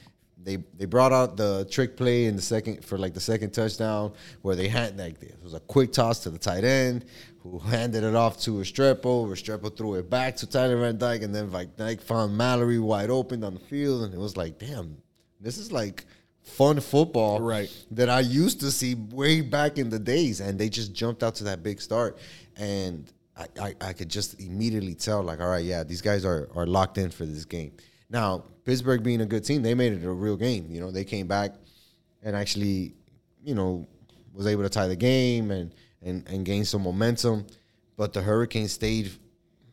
they they brought out the trick play in the second for like the second touchdown where they had like it was a quick toss to the tight end who handed it off to Restrepo. Restrepo threw it back to Tyler Van Dyke, and then Van Dyke found Mallory wide open down the field, and it was like, damn, this is like fun football Right. that I used to see way back in the days, and they just jumped out to that big start, and I, I, I could just immediately tell, like, all right, yeah, these guys are are locked in for this game. Now, Pittsburgh being a good team, they made it a real game. You know, they came back and actually, you know, was able to tie the game and and and gain some momentum, but the Hurricanes stayed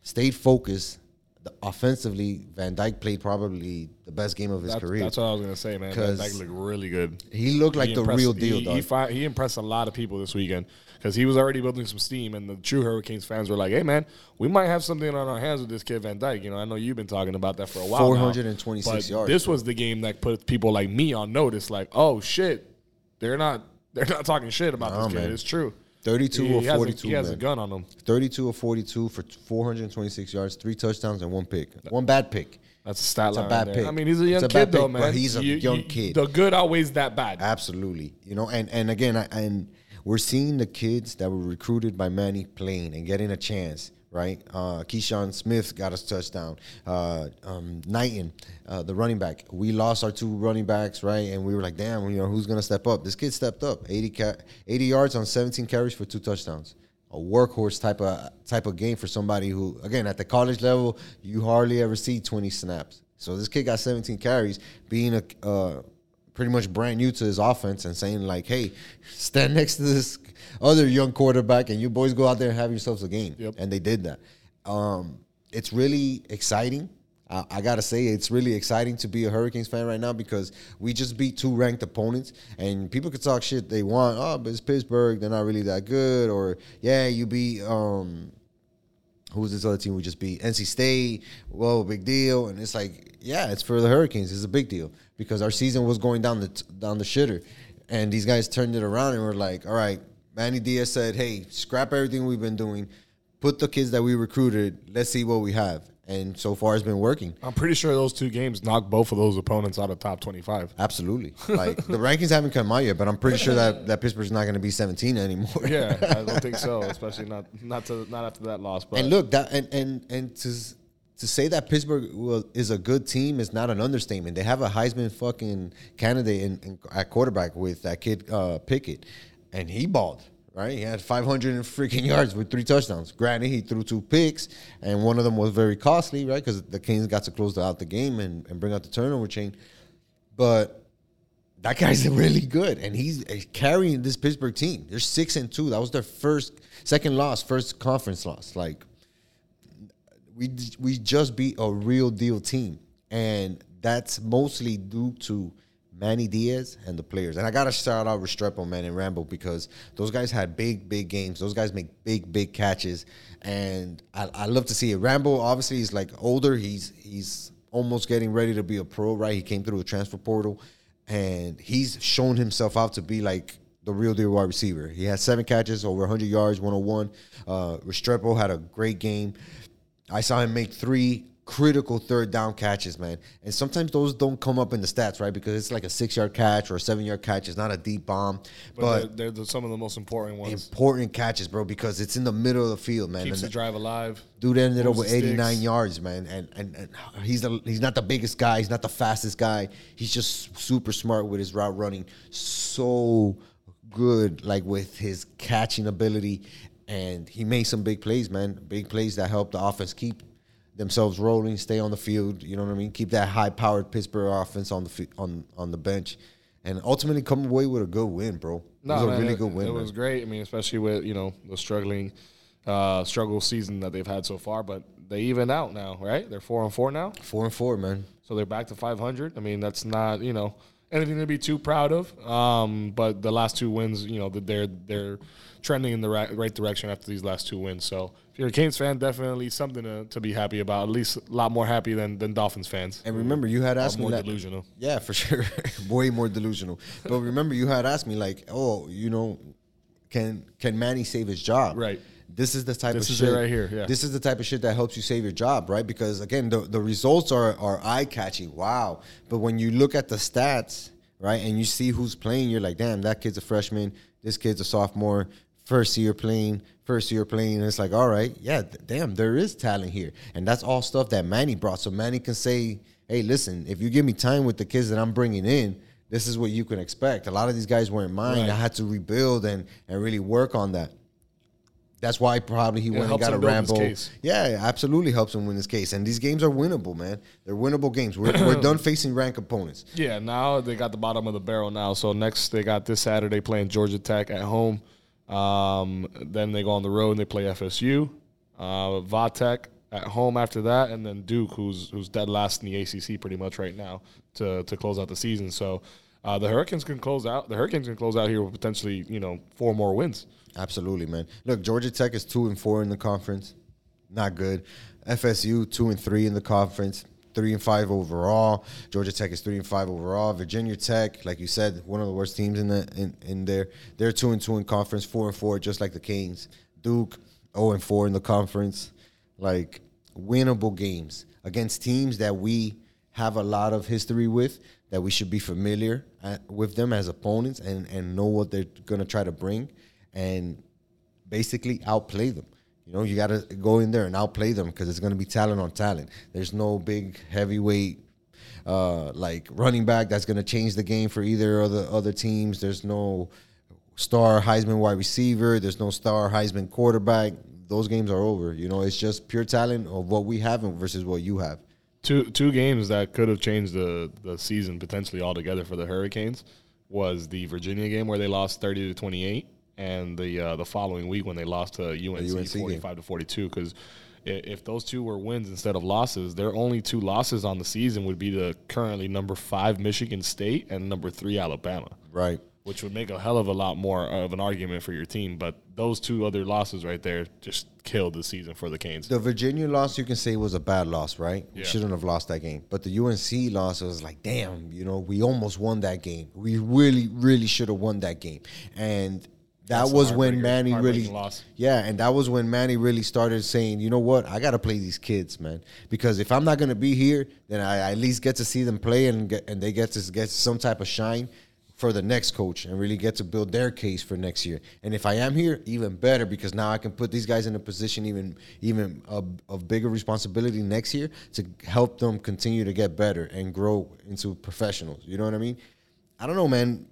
stayed focused. The, offensively, Van Dyke played probably the best game of his That's, career. that's what I was gonna say, man. Van Dyke looked really good. he looked like He the real deal, he, dog. He, fi- he impressed a lot of people this weekend because he was already building some steam, and the true Hurricanes fans were like, "Hey, man, we might have something on our hands with this kid Van Dyke." You know, I know you've been talking about that for a while. 426 yards, This was the game that put people like me on notice. Like, oh shit, they're not they're not talking shit about Nah, this kid. man. It's true. 32 he, or he has a- 42, he has a gun on him. 32 or 42 for 426 yards, three touchdowns, and one pick. One bad pick. That's a stat It's a bad there. pick. I mean, he's a young a kid though, pick, but man. he's a young kid. The good outweighs that bad. Absolutely. You know, and, and again, I, and we're seeing the kids that were recruited by Manny playing and getting a chance, right? Uh, Keyshawn Smith got us touchdown. Uh, um, Knighton, uh, the running back. We lost our two running backs, right? And we were like, damn, you know, who's going to step up? This kid stepped up. 80, ca- 80 yards on 17 carries for two touchdowns. A workhorse type of type of game for somebody who, again, at the college level, you hardly ever see 20 snaps. So this kid got 17 carries, being a uh, pretty much brand new to his offense and saying like, "Hey, stand next to this other young quarterback, and you boys go out there and have yourselves a game." Yep. And they did that. Um, it's really exciting. I, I gotta say, it's really exciting to be a Hurricanes fan right now because we just beat two ranked opponents, and people could talk shit they want. Oh, but it's Pittsburgh; they're not really that good. Or yeah, you beat. Um, who's this other team we just beat? NC State. Whoa, big deal. And it's like, yeah, it's for the Hurricanes. It's a big deal because our season was going down the down the shitter, and these guys turned it around and were like, all right. Manny Diaz said, hey, scrap everything we've been doing, put the kids that we recruited. Let's see what we have. And so far, it's been working. I'm pretty sure those two games knocked both of those opponents out of top 25. Absolutely. Like the rankings haven't come out yet, but I'm pretty sure that that Pittsburgh's not going to be 17 anymore. Yeah, I don't think so, especially not not to not after that loss. But And look, that and and and to to say that Pittsburgh will, is a good team is not an understatement. They have a Heisman fucking candidate in, in at quarterback with that kid uh, Pickett, and he balled. Right, he had 500 and freaking yards with three touchdowns. Granted, he threw two picks, and one of them was very costly, right? Because the Canes got to close out the game and, and bring out the turnover chain. But that guy's really good, and he's carrying this Pittsburgh team. They're six and two. That was their first, second loss, first conference loss. Like we we just beat a real deal team, and that's mostly due to Manny Diaz and the players. And I gotta shout out Restrepo, man, and Rambo because those guys had big, big games. Those guys make big, big catches, and I, I love to see it. Rambo obviously he's like older. He's he's almost getting ready to be a pro, right? He came through a transfer portal, and he's shown himself out to be like the real deal wide receiver. He had seven catches, over 100 yards, 101. Uh, Restrepo had a great game. I saw him make three critical third down catches, man. And sometimes those don't come up in the stats, right? Because it's like a six yard catch or a seven yard catch. It's not a deep bomb, But, but, they're, they're some of the most important ones. important catches, bro. Because it's in the middle of the field, man. Keeps And the drive alive. Dude ended up with 89 sticks. yards, man, and, and and he's the he's not the biggest guy, he's not the fastest guy. He's just super smart with his route running, so good, like with his catching ability, and he made some big plays, man, big plays that helped the offense keep themselves rolling, stay on the field. You know what I mean? Keep that high-powered Pittsburgh offense on the fi- on on the bench, and ultimately come away with a good win, bro. it was a man, really it, good win. It man. was great. I mean, especially with you know the struggling, uh, struggle season that they've had so far. But they even out now, right? They're four and four now, four and four, man. so they're back to 500. I mean, that's not you know anything to be too proud of. Um, but the last two wins, you know, that they're they're trending in the right, right direction after these last two wins. So if you're a Canes fan, definitely something to, to be happy about. At least a lot more happy than than Dolphins fans. And remember, you had asked me more that. delusional. Yeah, for sure. Way more delusional. But remember, you had asked me like, "Oh, you know, can can Manny save his job?" Right. This is the type This of shit right here, yeah. This is the type of shit that helps you save your job, right? Because again, the, the results are are eye catching. Wow. But when you look at the stats, right, and you see who's playing, you're like, damn, that kid's a freshman. This kid's a sophomore. First year playing, first year playing. And it's like, all right, yeah, th- damn, there is talent here, and that's all stuff that Manny brought. So Manny can say, hey, listen, if you give me time with the kids that I'm bringing in, this is what you can expect. A lot of these guys weren't mine. Right. I had to rebuild and and really work on that. That's why probably he It went and got a Rambo. Yeah, absolutely helps him win his case. And these games are winnable, man. They're winnable games. We're, we're done facing rank opponents. Yeah, now they got the bottom of the barrel now. So next they got this Saturday playing Georgia Tech at home. Um, then they go on the road and they play FSU, uh, Vatech at home after that, and then Duke, who's who's dead last in the ACC pretty much right now to to close out the season. So uh, the Hurricanes can close out. The Hurricanes can close out here with potentially you know four more wins. Absolutely, man. Look, Georgia Tech is two and four in the conference. Not good. FSU two and three in the conference. Three and five overall. Georgia Tech is three and five overall. Virginia Tech, like you said, one of the worst teams in the in, in there. They're two and two in conference, four and four, just like the Canes. Duke, zero and four in the conference. Like winnable games against teams that we have a lot of history with, that we should be familiar at, with them as opponents and and know what they're gonna try to bring, and basically outplay them. You know, you got to go in there and outplay them because it's going to be talent on talent. There's no big heavyweight uh, like running back that's going to change the game for either of the other teams. There's no star Heisman wide receiver. There's no star Heisman quarterback. Those games are over. You know, it's just pure talent of what we have versus what you have. two two games that could have changed the the season potentially altogether for the Hurricanes was the Virginia game where they lost thirty to twenty eight, and the uh, the following week when they lost to UNC, UNC game. forty five to forty two. Because if those two were wins instead of losses, their only two losses on the season would be the currently number five Michigan State and number three Alabama Right. which would make a hell of a lot more of an argument for your team. But those two other losses right there just killed the season for the Canes. The Virginia loss, you can say, was a bad loss, right? We shouldn't have lost that game. But the UNC loss was like, damn, you know, we almost won that game. We really, really should have won that game. And that That's was when Manny really, loss. yeah, and that was when Manny really started saying, you know what, I got to play these kids, man, because if I'm not gonna be here, then I at least get to see them play and get, and they get to get some type of shine for the next coach and really get to build their case for next year. And if I am here, even better because now I can put these guys in a position even even of, of bigger responsibility next year to help them continue to get better and grow into professionals. You know what I mean? I don't know, man.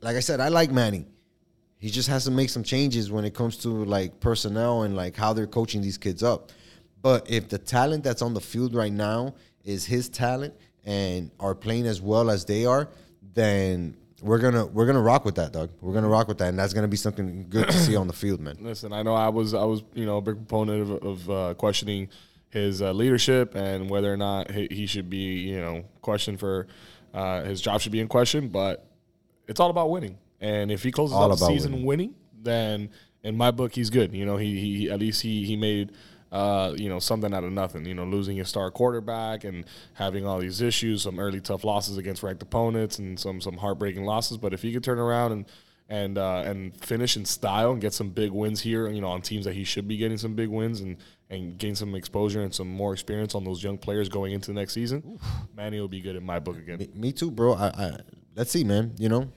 Like I said, I like Manny. He just has to make some changes when it comes to like personnel and like how they're coaching these kids up. But if the talent that's on the field right now is his talent and are playing as well as they are, then we're gonna we're gonna rock with that, Doug. We're gonna rock with that, and that's gonna be something good to see on the field, man. Listen, I know I was I was you know a big proponent of, of uh, questioning his uh, leadership and whether or not he, he should be you know questioned for uh, his job should be in question, but it's all about winning. And if he closes All out the season winning. winning. then in my book he's good. You know, he, he at least he he made uh, you know something out of nothing. You know, losing his star quarterback and having all these issues, some early tough losses against ranked opponents, and some some heartbreaking losses. But if he could turn around and and uh, and finish in style and get some big wins here. You know, on teams that he should be getting some big wins and and gain some exposure and some more experience on those young players going into the next season. Manny will be good in my book again. Me, me too, bro. I, I let's see, man. You know,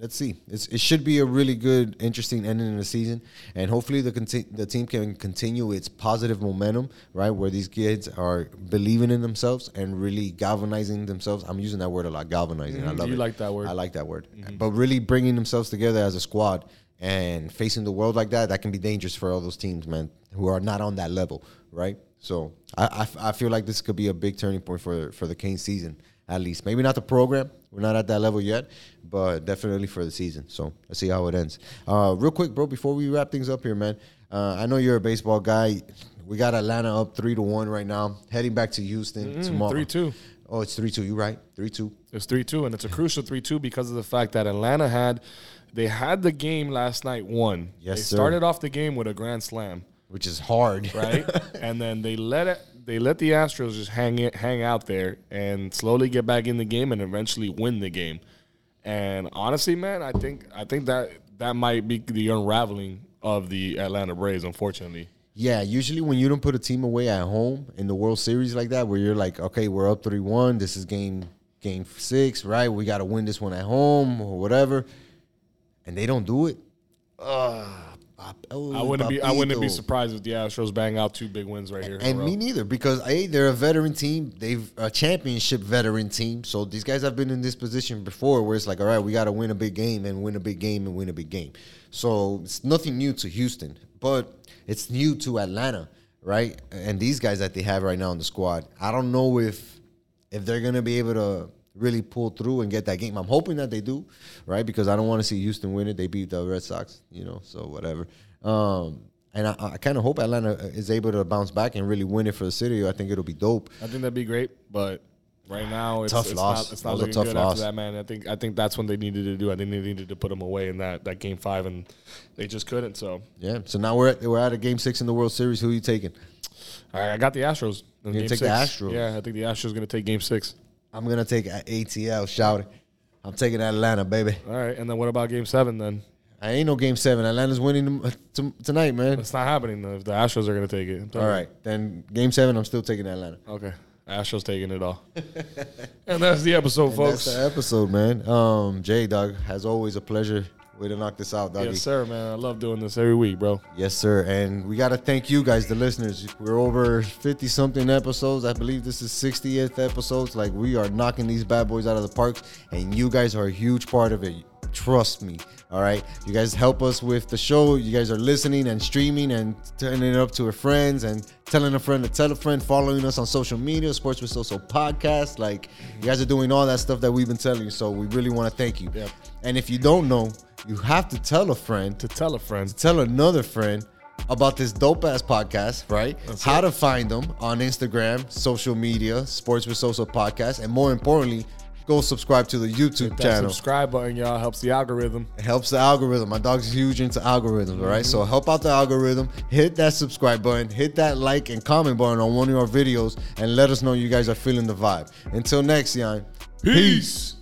let's see. It's, it should be a really good, interesting ending of the season, and hopefully the conti- the team can continue its positive momentum, right? Where these kids are believing in themselves and really galvanizing themselves. I'm using that word a lot, galvanizing. I mm-hmm. love You it. like that word. I like that word. Mm-hmm. But really bringing themselves together as a squad and facing the world like that, that can be dangerous for all those teams, man, who are not on that level, right? So I, I f- I feel like this could be a big turning point for for the Kane season, at least. Maybe not the program. We're not at that level yet, but definitely for the season. So let's see how it ends. Uh, real quick, bro, before we wrap things up here, man. Uh, I know you're a baseball guy. We got Atlanta up three to one right now, heading back to Houston tomorrow. 3-2. Oh, it's three two. You right? Three two. It's three two, and it's a crucial three two because of the fact that Atlanta had they had the game last night won. Yes, they sir. started off the game with a grand slam, Which is hard, right? and then they let it they let the Astros just hang it hang out there and slowly get back in the game and eventually win the game. And honestly, man, I think I think that that might be the unraveling of the Atlanta Braves, unfortunately. Yeah, usually when you don't put a team away at home in the World Series like that, where you're like, okay, we're up three one, this is game game six, right? We got to win this one at home or whatever, and they don't do it. Uh, I wouldn't be I wouldn't be surprised if the Astros bang out two big wins right here. And me neither, because a they're a veteran team. They've a championship veteran team. So these guys have been in this position before, where it's like, all right, we got to win a big game and win a big game and win a big game. So it's nothing new to Houston, but it's new to Atlanta, right? And these guys that they have right now in the squad, I don't know if if they're gonna be able to really pull through and get that game. I'm hoping that they do, right? Because I don't want to see Houston win it. They beat the Red Sox, you know, so whatever. Um, and I, I kind of hope Atlanta is able to bounce back and really win it for the city. I think it'll be dope. I think that'd be great, but right now it's Tough it's loss. Not, it's not looking tough good loss. after that, man. I think I think that's when they needed to do. I think they needed to put them away in that, that game five, and they just couldn't. So, Yeah. So now we're at, we're at a game six in the World Series. Who are you taking? all right, I got the Astros. You're gonna game take the. Astros? Yeah, I think the Astros are going to take game six. I'm gonna take ATL. Shout it. I'm taking Atlanta, baby. All right, and then what about game seven? Then I ain't no game seven. Atlanta's winning them- t- tonight, man. it's not happening. Though, if the Astros are going to take it, All you. then game seven. I'm still taking Atlanta. Okay, Astros taking it all. and that's the episode, folks. That's the episode, man. Um, Jay, dog, as always, a pleasure. Way to knock this out, doggy. yes, sir, man. I love doing this every week, bro. Yes, sir. And we got to thank you guys, the listeners. We're over 50 something episodes. I believe this is 60th episodes. Like, we are knocking these bad boys out of the park, and you guys are a huge part of it. Trust me. All right. You guys help us with the show. You guys are listening and streaming and turning it up to your friends and telling a friend to tell a friend, following us on social media, Sports with Social Podcast. Like, you guys are doing all that stuff that we've been telling you. So, we really want to thank you. Yep. And if you don't know, you have to tell a friend To tell a friend. to tell another friend about this dope ass podcast, right? How to find them on Instagram, social media, Sports with Social Podcast, and more importantly, go subscribe to the YouTube That channel. subscribe button, y'all, helps the algorithm. It helps the algorithm. My dog's huge into algorithms, all right? So mm-hmm. help out the algorithm. Hit that subscribe button, hit that like and comment button on one of our videos, and let us know you guys are feeling the vibe. Until next time, Peace.